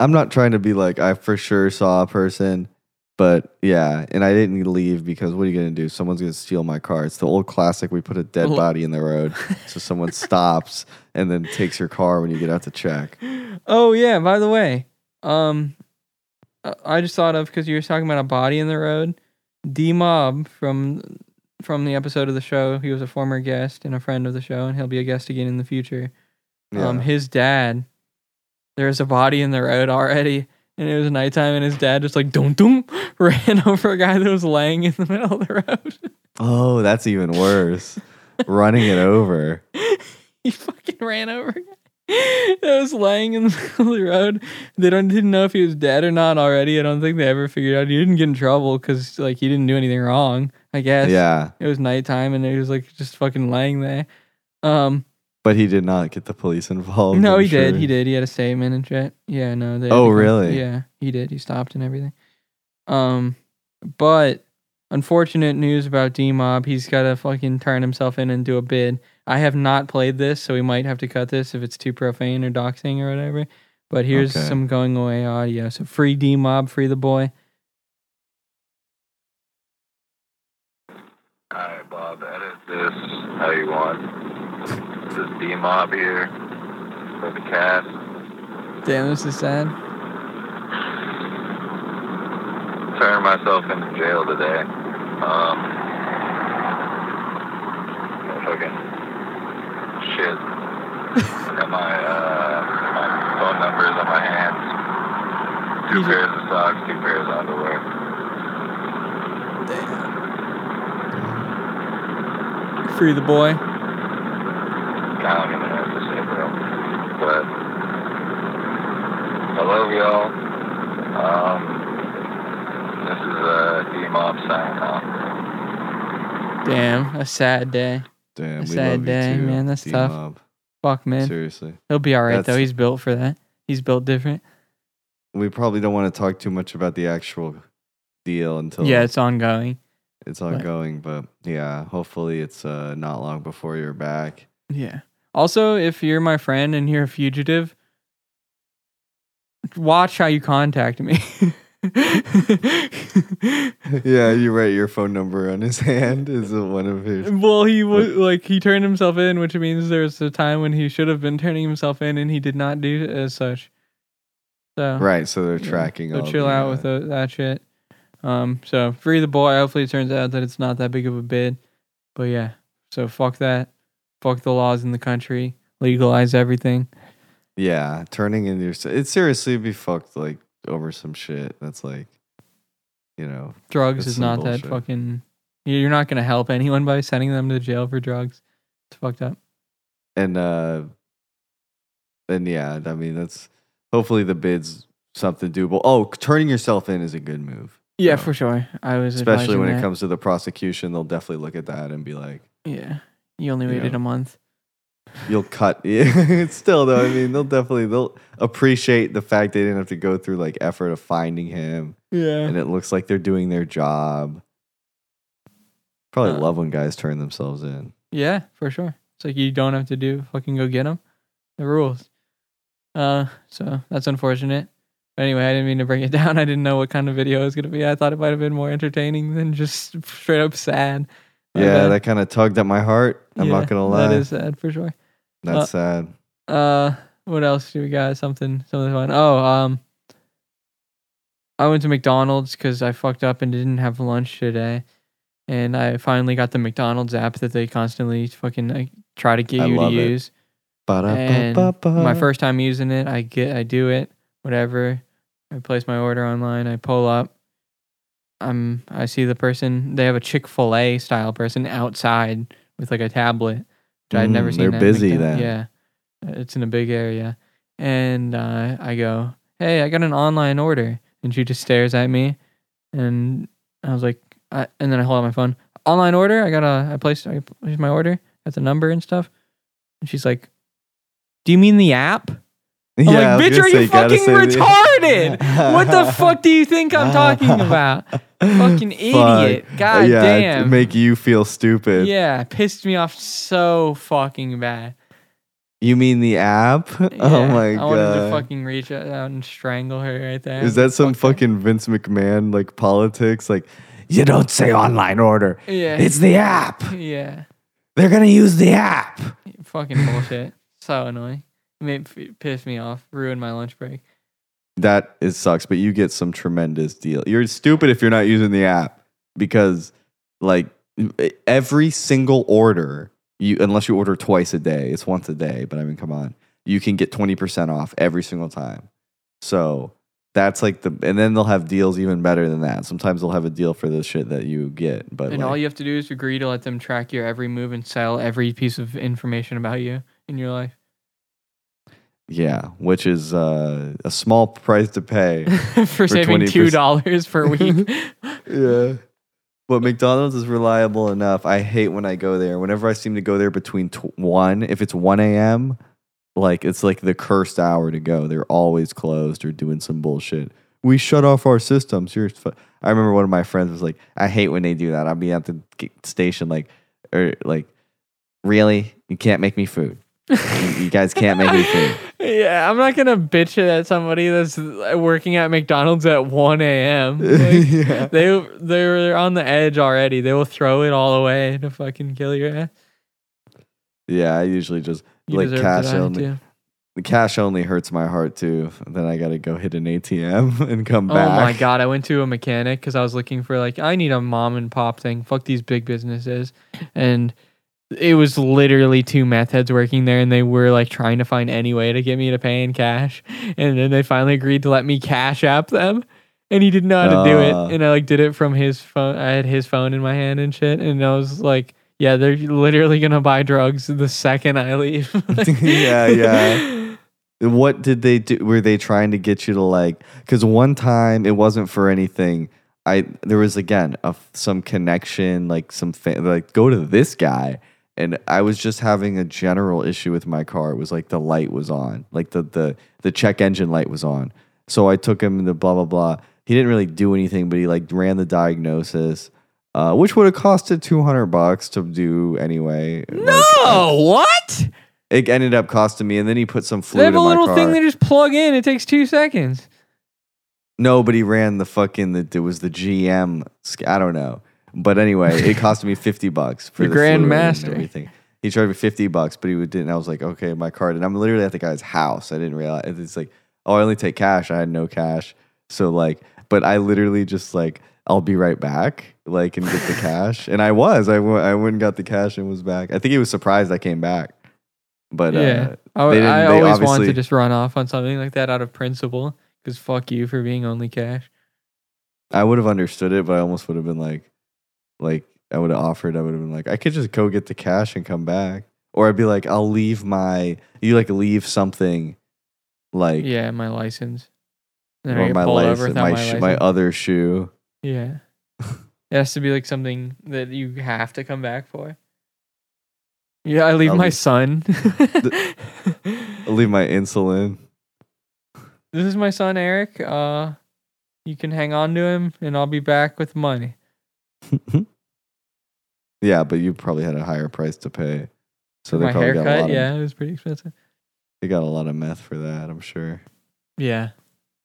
I'm not trying to be like I for sure saw a person, but yeah, and I didn't leave because what are you gonna do? Someone's gonna steal my car. It's the old classic. We put a dead body in the road, so someone stops and then takes your car when you get out to check. Oh yeah, by the way, um, I- I just thought of because you were talking about a body in the road. D Mob from from the episode of the show. He was a former guest and a friend of the show, and he'll be a guest again in the future. Um, his dad, there's a body in the road already, and it was nighttime, and his dad just like dum dum ran over a guy that was laying in the middle of the road. oh, that's even worse. Running it over. he fucking ran over a that was laying in the middle of the road. They don't didn't know if he was dead or not already. I don't think they ever figured out. He didn't get in trouble because like he didn't do anything wrong. I guess. Yeah, It was nighttime, and he was like just fucking laying there. Um. but he did not get the police involved. No, I'm he did. He did. He had a statement and shit. Yeah, no. They Oh, really? Yeah, he did. He stopped and everything. Um, but unfortunate news about D Mob. He's got to fucking turn himself in and do a bid. I have not played this, so we might have to cut this if it's too profane or doxing or whatever. But here's Okay. some going away audio. So free D Mob, free the boy. This how you want. This D Mob here for the cast. Damn, this is sad. Turned myself into jail today. Um, fucking shit. Got my, uh, my phone numbers on my hands. Two pairs of socks, two pairs of underwear. Free the boy. I don't even know what to say, bro. But I love y'all. Um, this is uh, D Mob signing off. Damn, a sad day. Damn, A we sad love you day, too, man, that's tough. D-Mob. Fuck, man. Seriously. He'll be all right though. He's built for that. He's built different. We probably don't want to talk too much about the actual deal until yeah, it's ongoing. It's ongoing, but yeah, hopefully it's uh, not long before you're back. Yeah. Also, if you're my friend and you're a fugitive, watch how you contact me. yeah, you write your phone number on his hand is it one of his. well, he was like he turned himself in, which means there's a time when he should have been turning himself in, and he did not do as such. So Right, so they're tracking. So chill out uh, with the, that shit. Um, so free the boy. Hopefully, it turns out that it's not that big of a bid. But yeah, so fuck that. Fuck the laws in the country. Legalize everything. Yeah, turning in your it seriously be fucked like over some shit. That's like, you know, Drugs is not bullshit. that fucking. You're not gonna help anyone by sending them to jail for drugs. It's fucked up. and uh, and yeah, I mean that's hopefully the bids something doable. Oh, turning yourself in is a good move. Yeah, for sure. I was especially when it comes to the prosecution. They'll definitely look at that and be like, Yeah, you only you waited know. a month. "You'll cut." it's still though. I mean, they'll definitely they'll appreciate the fact they didn't have to go through like effort of finding him, Yeah. and it looks like they're doing their job. Probably Uh, love when guys turn themselves in. Yeah, for sure. It's like you don't have to do fucking go get them. The rules. Uh, so that's unfortunate. But anyway, I didn't mean to bring it down. I didn't know what kind of video it was gonna be. I thought it might have been more entertaining than just straight up sad. My Yeah, bad. that kind of tugged at my heart. I'm Yeah, not gonna lie. That is sad for sure. That's uh, sad. Uh, what else do we got? Something, something fun. Oh, um, I went to McDonald's because I fucked up and didn't have lunch today, and I finally got the McDonald's app that they constantly fucking like, try to get I you to it. use. And my first time using it, I get, I do it, whatever. I place my order online. I pull up. I'm, I see the person. They have a Chick Fil A style person outside with like a tablet, which I'd never Mm, seen. they're busy McDonald's. then. Yeah, it's in a big area, and uh, I go, "Hey, I got an online order," and she just stares at me, and I was like, I, and then I hold out my phone. Online order. I got a. I placed. I placed my order. Got the number and stuff. And she's like, "Do you mean the app?" I'm Yeah, like, bitch, are say, you fucking the- retarded? what the fuck do you think I'm talking about? Fucking idiot. Fuck. God yeah, damn. make you feel stupid. Yeah, pissed me off so fucking bad. You mean the app? oh Yeah, my I wanted to fucking reach out and strangle her right there. Is that some Fuck fucking Vince McMahon like politics? Like, you don't say online order. Yeah. It's the app. yeah. They're gonna use the app. Fucking bullshit. so annoying. Made, pissed me off. Ruined my lunch break. That is sucks, but you get some tremendous deal. You're stupid if you're not using the app because like every single order, you unless you order twice a day, it's once a day, but I mean come on. You can get 20% off every single time. So that's like the and then they'll have deals even better than that. Sometimes they'll have a deal for the shit that you get. But and like, all you have to do is agree to let them track your every move and sell every piece of information about you in your life. Yeah, which is uh, a small price to pay. for, saving 20%. two dollars per week. yeah. But McDonald's is reliable enough. I hate when I go there. Whenever I seem to go there between tw- 1, if it's 1 a.m., like it's like the cursed hour to go. They're always closed or doing some bullshit. We shut off our systems. Fu-" I remember one of my friends was like, I hate when they do that. I'll be at the station like, or like, really? You can't make me food. You, guys can't make me food. yeah, I'm not gonna bitch it at somebody that's working at McDonald's at 1 a.m. Like, yeah. They they're on the edge already. They will throw it all away to fucking kill your ass. Yeah, I usually just You like cash only. The cash only hurts my heart too. Then I got to go hit an ATM and come Oh back. Oh my god! I went to a mechanic because I was looking for like I need a mom and pop thing. Fuck these big businesses, and it was literally two meth heads working there, and they were like trying to find any way to get me to pay in cash, and then they finally agreed to let me cash app them, and he didn't know how to do Ah. it, and I like did it from his phone. I had his phone in my hand and shit, and I was like. Yeah, they're literally gonna buy drugs the second I leave. Yeah, yeah. What did they do? Were they trying to get you to like? Because one time it wasn't for anything. I there was again a, some connection, like some fa- like go to this guy, and I was just having a general issue with my car. It was like the light was on, like the the the check engine light was on. So I took him to blah blah blah. He didn't really do anything, but he like ran the diagnosis, uh, which would have costed two hundred bucks to do anyway. Like, No, what? it ended up costing me, and then he put some fluid. They have a little car. thing they just plug in. It takes two seconds. No, but he ran the fucking. The, it was the GM. I don't know, but anyway, it cost me fifty bucks for The the, Grand Master. everything. He charged me fifty bucks, but he didn't. I was like, okay, my card, and I'm literally at the guy's house. I didn't realize it's like, oh, I only take cash. I had no cash, so like, but I literally just like, I'll be right back, like, and get the cash, and I was. I went. I went and got the cash and was back. I think he was surprised I came back, but yeah, uh, I, I always want to just run off on something like that out of principle. Because fuck you for being only cash. I would have understood it, but I almost would have been like, like I would have offered. I would have been like, I could just go get the cash and come back, or I'd be like, I'll leave my. You like leave something, like Yeah, my license. Or my license, my my, sh- my other shoe. Yeah. it has to be like something that you have to come back for. Yeah, I leave I'll my leave- son. I'll leave my insulin. this is my son Eric. Uh you can hang on to him and I'll be back with money. yeah, but you probably had a higher price to pay, so they my probably got a haircut, lot. yeah, it was pretty expensive. they got a lot of meth for that. I'm sure. Yeah,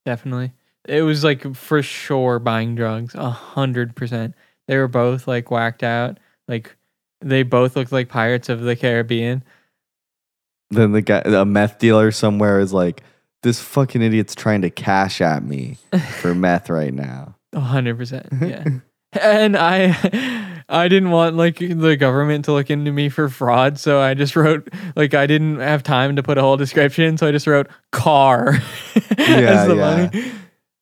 definitely. It was like for sure buying drugs, a hundred percent. They were both like whacked out. Like they both looked like pirates of the Caribbean. Then the guy, a meth dealer somewhere, is like, this fucking idiot's trying to cash at me for meth right now. A hundred percent. Yeah. and I I didn't want like the government to look into me for fraud, so I just wrote like I didn't have time to put a whole description, so I just wrote car Yeah, yeah. money.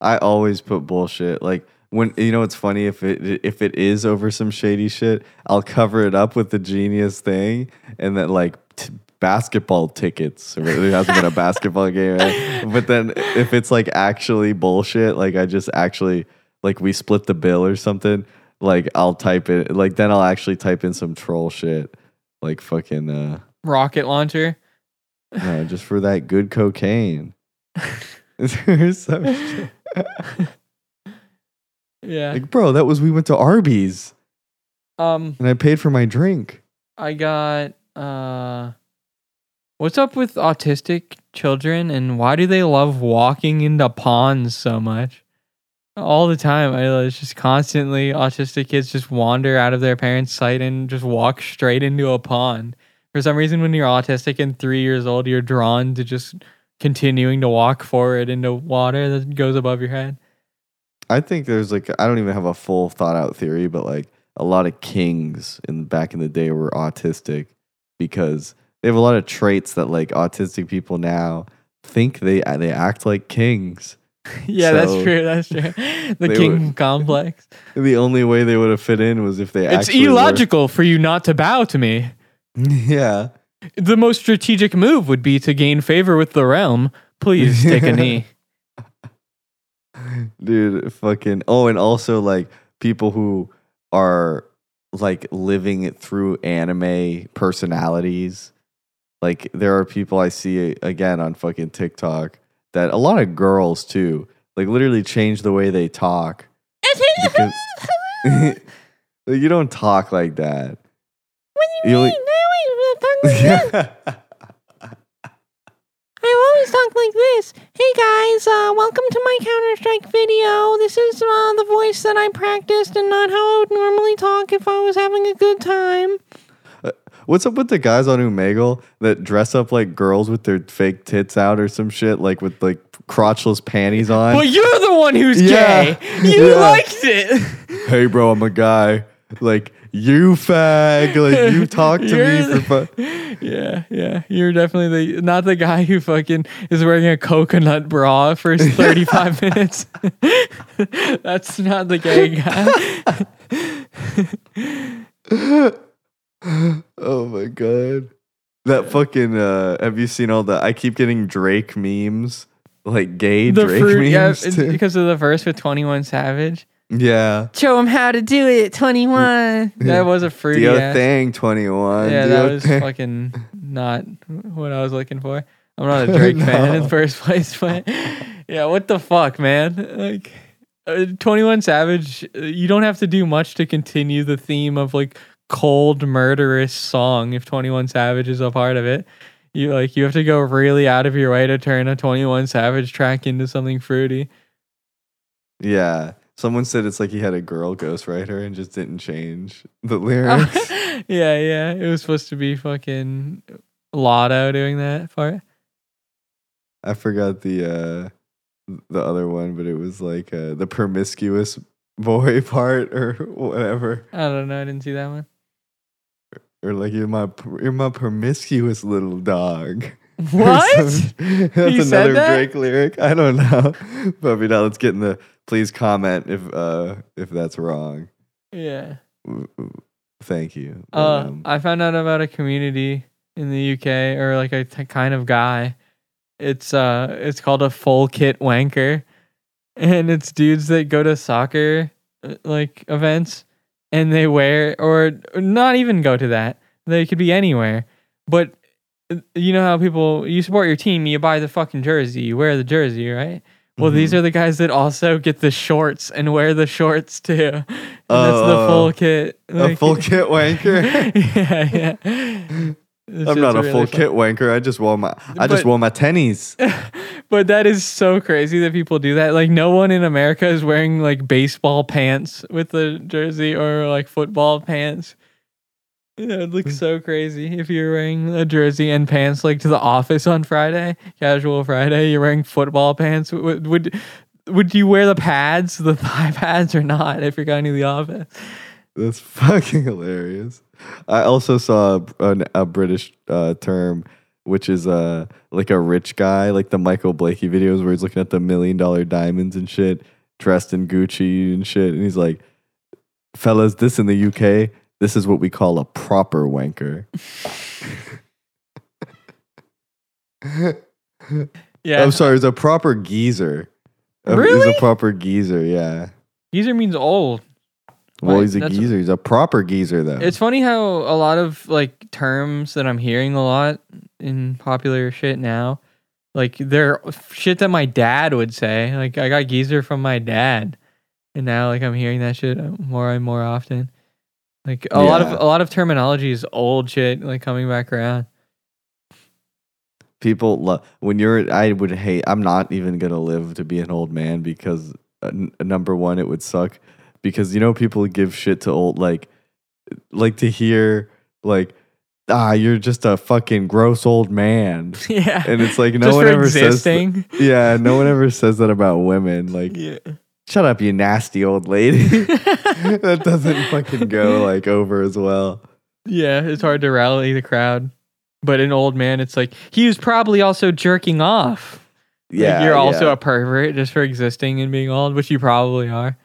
I always put bullshit. Like when you know it's funny if it if it is over some shady shit, I'll cover it up with the genius thing and then like t- basketball tickets. There hasn't been a basketball game, right? but then if it's like actually bullshit, like I just actually like we split the bill or something. Like I'll type it. Like then I'll actually type in some troll shit. Like fucking uh Rocket launcher. no, just for that good cocaine. There's some shit. Yeah. Like, bro, that was we went to Arby's Um and I paid for my drink. I got uh What's up with autistic children and why do they love walking into ponds so much? All the time. I it's just constantly autistic kids just wander out of their parents' sight and just walk straight into a pond. For some reason when you're autistic and 3 years old, you're drawn to just continuing to walk forward into water that goes above your head. I think there's like I don't even have a full thought out theory, but like a lot of kings in back in the day were autistic because they have a lot of traits that like autistic people now think they they act like kings. yeah, that's true. That's true. The king would- complex. The only way they would have fit in was if they It's actually were- illogical for you not to bow to me. yeah. The most strategic move would be to gain favor with the realm. Please take a knee. Dude, fucking oh, and also like people who are like living it through anime personalities. Like there are people I see uh, again on fucking TikTok that a lot of girls too, like literally change the way they talk. because- Like, you don't talk like that. What do you mean? I always talk like this. Hey guys, uh, welcome to my Counter Strike video. This is uh, the voice that I practiced and not how I would normally talk if I was having a good time. What's up with the guys on Omegle that dress up like girls with their fake tits out or some shit, like with like crotchless panties on? Well, you're the one who's Yeah. gay. You Yeah. liked it. hey bro, I'm a guy. Like you fag, like you talk to me for fun. Yeah, yeah. You're definitely the not the guy who fucking is wearing a coconut bra for 35 minutes. That's not the gay guy. Oh my god. That fucking uh have you seen all the I keep getting Drake memes? Like gay the Drake fruit, memes it's too. because of the verse with 21 Savage. Yeah. Show him how to do it. Twenty one. Yeah. That was a fruity. Do ass- thing, 21. Yeah, Do that was thing. fucking not what I was looking for. I'm not a Drake fan in the first place, but yeah, what the fuck, man? Like, uh, 21 Savage, uh, you don't have to do much to continue the theme of like cold, murderous song if 21 Savage is a part of it. You like, you have to go really out of your way to turn a 21 Savage track into something fruity. Yeah. Someone said it's like he had a girl ghostwriter and just didn't change the lyrics. yeah, yeah. It was supposed to be fucking Lotto doing that part. I forgot the uh the other one, but it was like uh, the promiscuous boy part or whatever. I don't know. I didn't see that one. Or like you're my you're my promiscuous little dog. What? some- That's He another that? Drake lyric. I don't know. But I mean, now let's get in the please comment if uh if that's wrong. yeah. Thank you. Uh, um, I found out about a community in the UK or like a t- kind of guy. It's uh, it's called a full kit wanker, and it's dudes that go to soccer uh, like events, and they wear or not even go to that. They could be anywhere, but uh, you know how people you support your team, you buy the fucking jersey, you wear the jersey, right? Well, these Mhm. are the guys that also get the shorts and wear the shorts too. And that's the full kit. a like- full kit wanker. yeah, yeah. I'm not a really full fun. kit wanker. I just wore my I just wore my tennies. but that is so crazy that people do that. Like no one in America is wearing like baseball pants with the jersey or like football pants. Yeah, it looks so crazy if you're wearing a jersey and pants like to the office on Friday, casual Friday. You're wearing football pants. Would would, would you wear the pads, the thigh pads, or not if you're going to the office? That's fucking hilarious. I also saw a, a British uh, term, which is uh, like a rich guy, like the Michael Blakey videos where he's looking at the million dollar diamonds and shit, dressed in Gucci and shit. And he's like, fellas, this in the UK, this is what we call a proper wanker. Yeah, I'm sorry, it's a proper geezer. Really? He's a proper geezer, yeah. geezer means old. Well, he's a that's- geezer. He's a proper geezer, though. It's funny how a lot of like terms that I'm hearing a lot in popular shit now, like they're shit that my dad would say. Like I got geezer from my dad, and now like I'm hearing that shit more and more often. Like a lot of Yeah. a lot of terminology is old shit, like coming back around. people love when you're i would hate i'm not even gonna live to be an old man because uh, n- number one it would suck because you know people give shit to old like like to hear like ah you're just a fucking gross old man yeah, and it's like no just one ever says th- yeah no one ever says that about women like yeah. shut up you nasty old lady that doesn't fucking go like over as well Yeah, it's hard to rally the crowd. But an old man, it's like he was probably also jerking off. Like, yeah you're also yeah. a pervert just for existing and being old, which you probably are.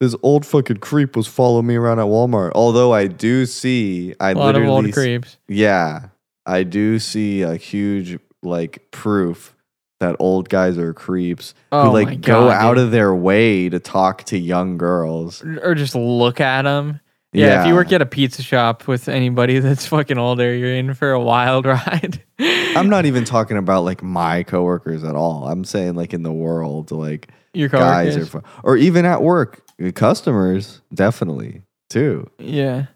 This old fucking creep was following me around at Walmart. Although I do see, I A lot of literally, old s- creeps. yeah, I do see a huge like proof that old guys are creeps Oh who like my go God, out dude. of their way to talk to young girls. or just look at them. Yeah, if you work at a pizza shop with anybody that's fucking older, you're in for a wild ride. I'm not even talking about like my coworkers at all. I'm saying like in the world, like your guys coworkers. are, fu- or even at work, customers definitely too. yeah,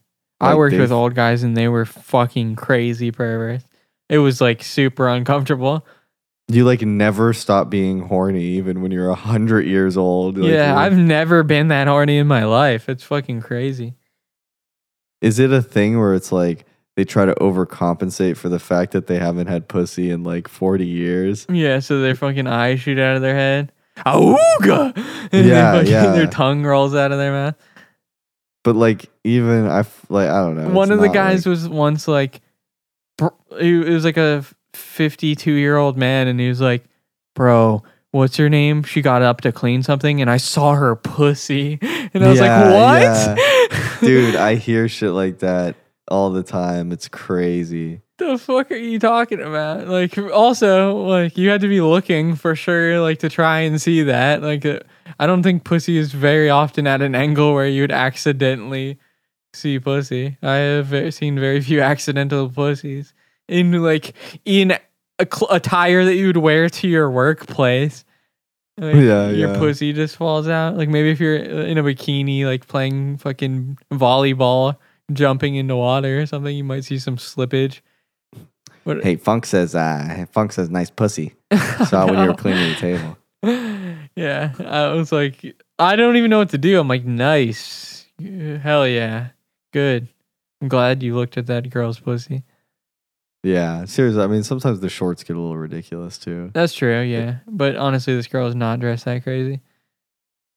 I worked with old guys and they were fucking crazy perverts. It was like super uncomfortable. You like never stop being horny even when you're a hundred years old. Like, yeah, I've never been that horny in my life. It's fucking crazy. Is it a thing where it's like they try to overcompensate for the fact that they haven't had pussy in like 40 years? Yeah, so their fucking eyes shoot out of their head. Auga! And Yeah, fucking yeah. their tongue rolls out of their mouth. But like even I f- like I don't know. One of the guys like- was once like, it was like a 52 year old man, and he was like, "Bro, what's her name? She got up to clean something, and I saw her pussy." And I was Yeah, like, "What?" dude, I hear shit like that all the time. It's crazy. The fuck are you talking about? Like, also, like, you had to be looking for sure, like, to try and see that. Like, uh, I don't think pussy is very often at an angle where you would accidentally see pussy. I have seen very few accidental pussies in, like, in attire that you would wear to your workplace. Like, Yeah, your yeah. pussy just falls out. Like, maybe if you're in a bikini, like, playing fucking volleyball, jumping into water or something, you might see some slippage. But Hey, Funk says, uh, Funk says, nice pussy. Saw when you were cleaning the table. yeah, I was like, I don't even know what to do. I'm like, nice, hell yeah, good. I'm glad you looked at that girl's pussy. Yeah, seriously. I mean, sometimes the shorts get a little ridiculous too. That's true, yeah. But honestly, this girl is not dressed that crazy.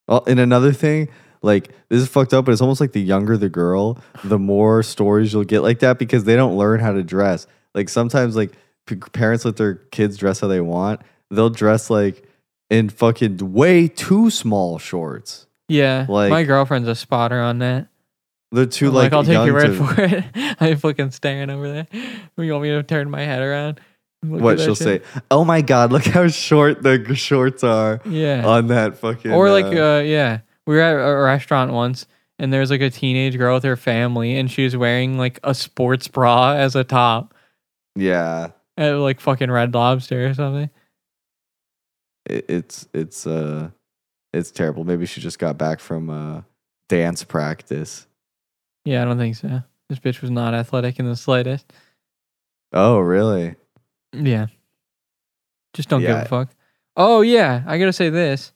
Well, and another thing, like this is fucked up, but it's almost like the younger the girl, the more stories you'll get like that because they don't learn how to dress. Like sometimes, like p- parents let their kids dress how they want. They'll dress like in fucking way too small shorts. Yeah, Like- my girlfriend's a spotter on that. They're too I'm like, I'll take young your word to- for it. I'm fucking staring over there. You want me to turn my head around? and look at what that she'll shit? say. Oh my god, look how short the g- shorts are Yeah. on that fucking. or like uh, uh yeah we were at a restaurant once and there was like a teenage girl with her family and she was wearing like a sports bra as a top yeah, at like fucking red lobster or something? It, it's it's uh, it's terrible. Maybe she just got back from uh dance practice. yeah i don't think so. This bitch was not athletic in the slightest. Oh really? yeah. Just don't give a fuck. Oh yeah i gotta say this.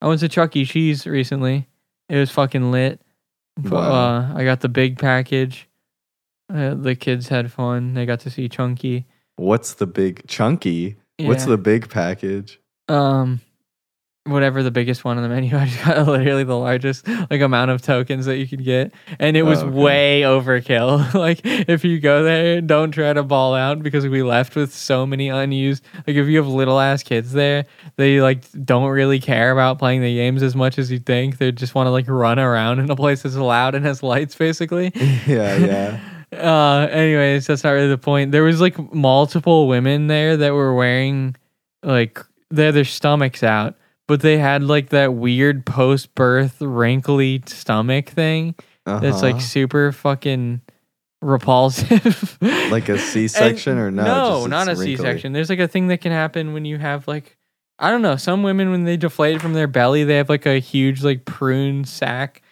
I went to chuck e. Cheese recently. It was fucking lit. Wow. uh, i got the big package uh, the kids had fun they got to see chunky What's the big chunky? What's Yeah. the big package? um whatever the biggest one on the menu i just got literally the largest like amount of tokens that you could get and it was Oh, okay. way overkill like if you go there don't try to ball out because we left with so many unused like if you have little ass kids there they like don't really care about playing the games as much as you think they just want to like run around in a place that's loud and has lights basically yeah, yeah. Uh anyways that's not really the point there was like multiple women there that were wearing like they had their stomachs out but they had like that weird post-birth wrinkly stomach thing that's like Uh-huh. super fucking repulsive like a C-section or no? no not a wrinkly? c-section there's like a thing that can happen when you have like i don't know some women when they deflate from their belly they have like a huge like prune sack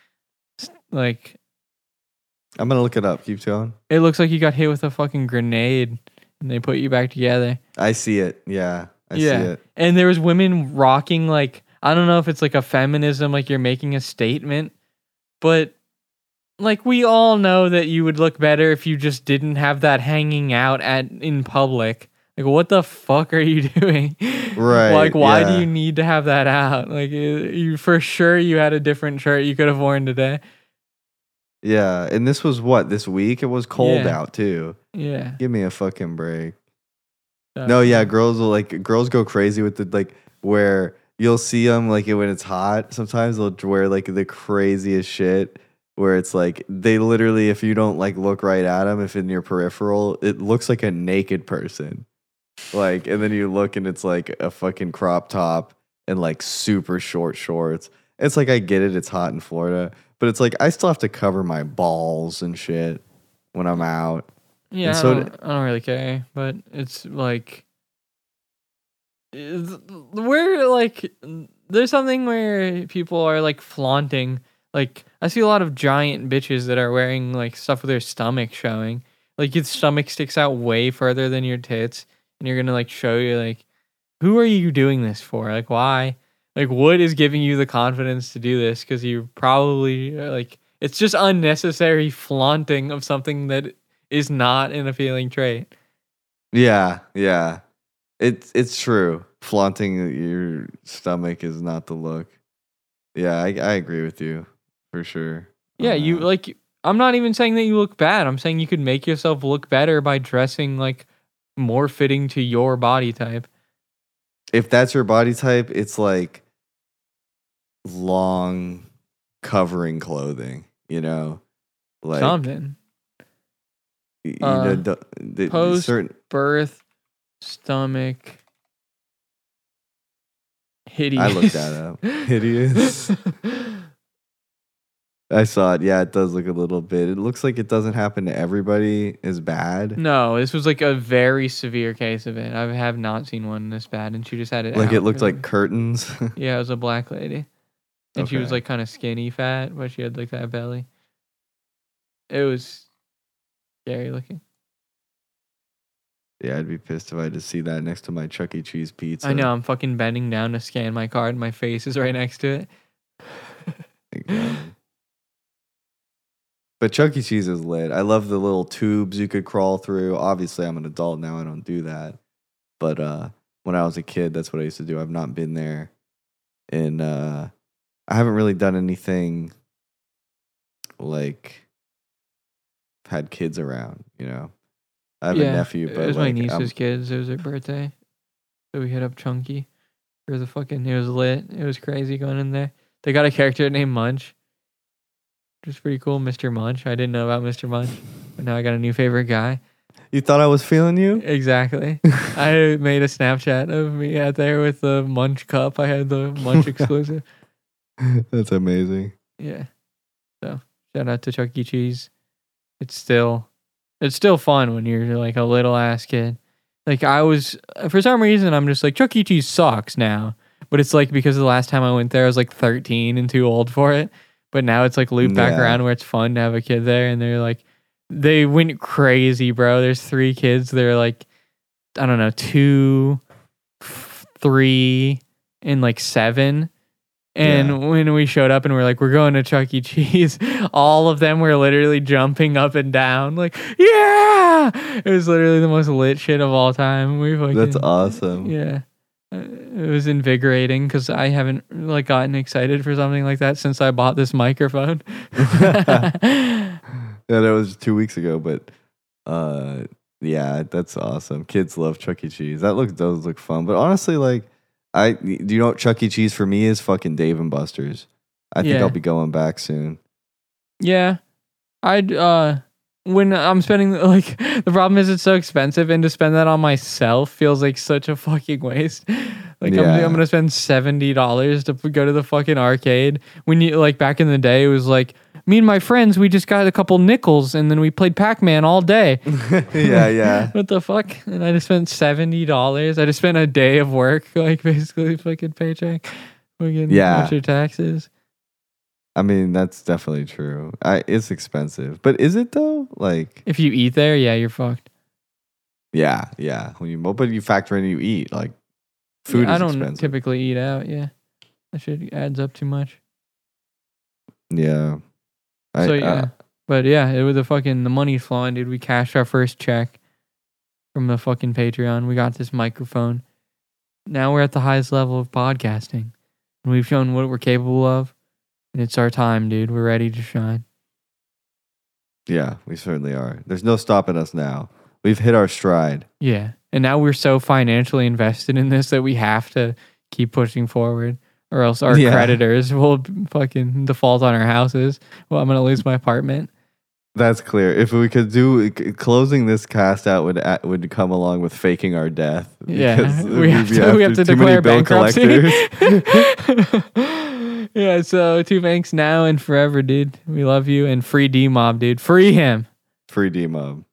like I'm gonna look it up. Keep going. it looks like you got hit with a fucking grenade and they put you back together. I see it. Yeah, I Yeah. see it. And there was women rocking like I don't know if it's like a feminism like you're making a statement, but like we all know that you would look better if you just didn't have that hanging out at in public. Like what the fuck are you doing? Right, Like why yeah. do you need to have that out? Like you you- for sure you had a different shirt you could have worn today. Yeah, and this was what this week. It was cold Yeah. out too. Yeah. Give me a fucking break. No, yeah, girls will like girls go crazy with the like where you'll see them like when it's hot. Sometimes they'll wear like the craziest shit where it's like they literally, if you don't like look right at them, if in your peripheral, it looks like a naked person. Like, and then you look and it's like a fucking crop top and like super short shorts. It's like I get it, it's hot in Florida, but it's like I still have to cover my balls and shit when I'm out. Yeah, And I, so don't, I don't really care, but it's like we're like there's something where people are like flaunting. Like I see a lot of giant bitches that are wearing like stuff with their stomach showing. Like your stomach sticks out way further than your tits, and you're gonna like show you like, who are you doing this for? Like why? Like what is giving you the confidence to do this? Because you probably uh, like it's just unnecessary flaunting of something that is not an appealing trait. Yeah, yeah. It's it's true. Flaunting your stomach is not the look. Yeah, I, I agree with you for sure. Yeah, you that. like I'm not even saying that you look bad. I'm saying you could make yourself look better by dressing like more fitting to your body type. if that's your body type, it's like long covering clothing, you know? Like Something. you Uh, know, the, the, post- certain Birth, stomach, hideous. I looked that up. Hideous. I saw it. Yeah, it does look a little bit. It looks like it doesn't happen to everybody as bad. no, this was like a very severe case of it. I have not seen one this bad, and she just had it. like it looked like curtains. Yeah, it was a black lady. And she was like kind of skinny fat, but she had like that belly. It was scary looking. yeah, I'd be pissed if I had to see that next to my Chuck E. Cheese pizza. I know, I'm fucking bending down to scan my card, and my face is right next to it. But Chuck E. Cheese is lit. I love the little tubes you could crawl through. Obviously, I'm an adult now. I don't do that. But uh, when I was a kid, that's what I used to do. I've not been there. in uh, I haven't really done anything like had kids around, you know. I have a nephew, but it was like, my I'm- niece's kids. It was their birthday, so we hit up Chunky for the fucking. It was lit. It was crazy going in there. They got a character named Munch, which is pretty cool. Mr. Munch. I didn't know about Mr. Munch, but now I got a new favorite guy. you thought I was feeling you? Exactly. I made a Snapchat of me out there with the Munch cup. I had the Munch exclusive. that's amazing. Yeah. So shout out to Chuck E. Cheese. It's still it's still fun when you're like a little ass kid. Like I was for some reason I'm just like Chuck E. Cheese sucks now. But it's like because the last time I went there I was like 13 and too old for it. But now it's like looped back Yeah. around where it's fun to have a kid there and they're like they went crazy, bro. There's three kids. They're like I don't know, two, three, and like seven. And Yeah. when we showed up and we're like, we're going to Chuck E. Cheese, all of them were literally jumping up and down, like, yeah! It was literally the most lit shit of all time. We fucking, That's awesome. Yeah. Uh, It was invigorating because I haven't like gotten excited for something like that since I bought this microphone. yeah, that was two weeks ago, but uh yeah, that's awesome. Kids love Chuck E. Cheese. That looks does look fun. But honestly, like I do you know what Chuck E. Cheese for me is fucking Dave and Buster's. I think Yeah. I'll be going back soon. Yeah. I'd uh when I'm spending like the problem is it's so expensive and to spend that on myself feels like such a fucking waste. Like I'm, I'm gonna spend seventy dollars to go to the fucking arcade. When you like back in the day, it was like me and my friends we just got a couple nickels and then we played Pac Man all day. yeah, yeah. what the fuck? And I just spent seventy dollars. I just spent a day of work, like basically fucking paycheck. Fucking Yeah. your taxes. I mean, that's definitely true. I it's expensive. But is it though? Like If you eat there, yeah, you're fucked. yeah, yeah. When you but you factor in you eat, like food Yeah, I don't expensive. typically eat out. Yeah, that shit adds up too much. yeah. I, so yeah, but yeah, it was the fucking the money's flowing, dude. We cashed our first check from the fucking Patreon. We got this microphone. Now we're at the highest level of podcasting, and we've shown what we're capable of. And it's our time, dude. We're ready to shine. yeah, we certainly are. There's no stopping us now. We've hit our stride. Yeah, and now we're so financially invested in this that we have to keep pushing forward, or else our Yeah. creditors will fucking default on our houses. Well, I'm gonna lose my apartment. That's clear. If we could do closing this cast out would uh, would come along with faking our death. Yeah, we have to, we have to declare bankruptcy. yeah, so two banks now and forever, dude. We love you and free D Mob, dude. Free him. Free D mob.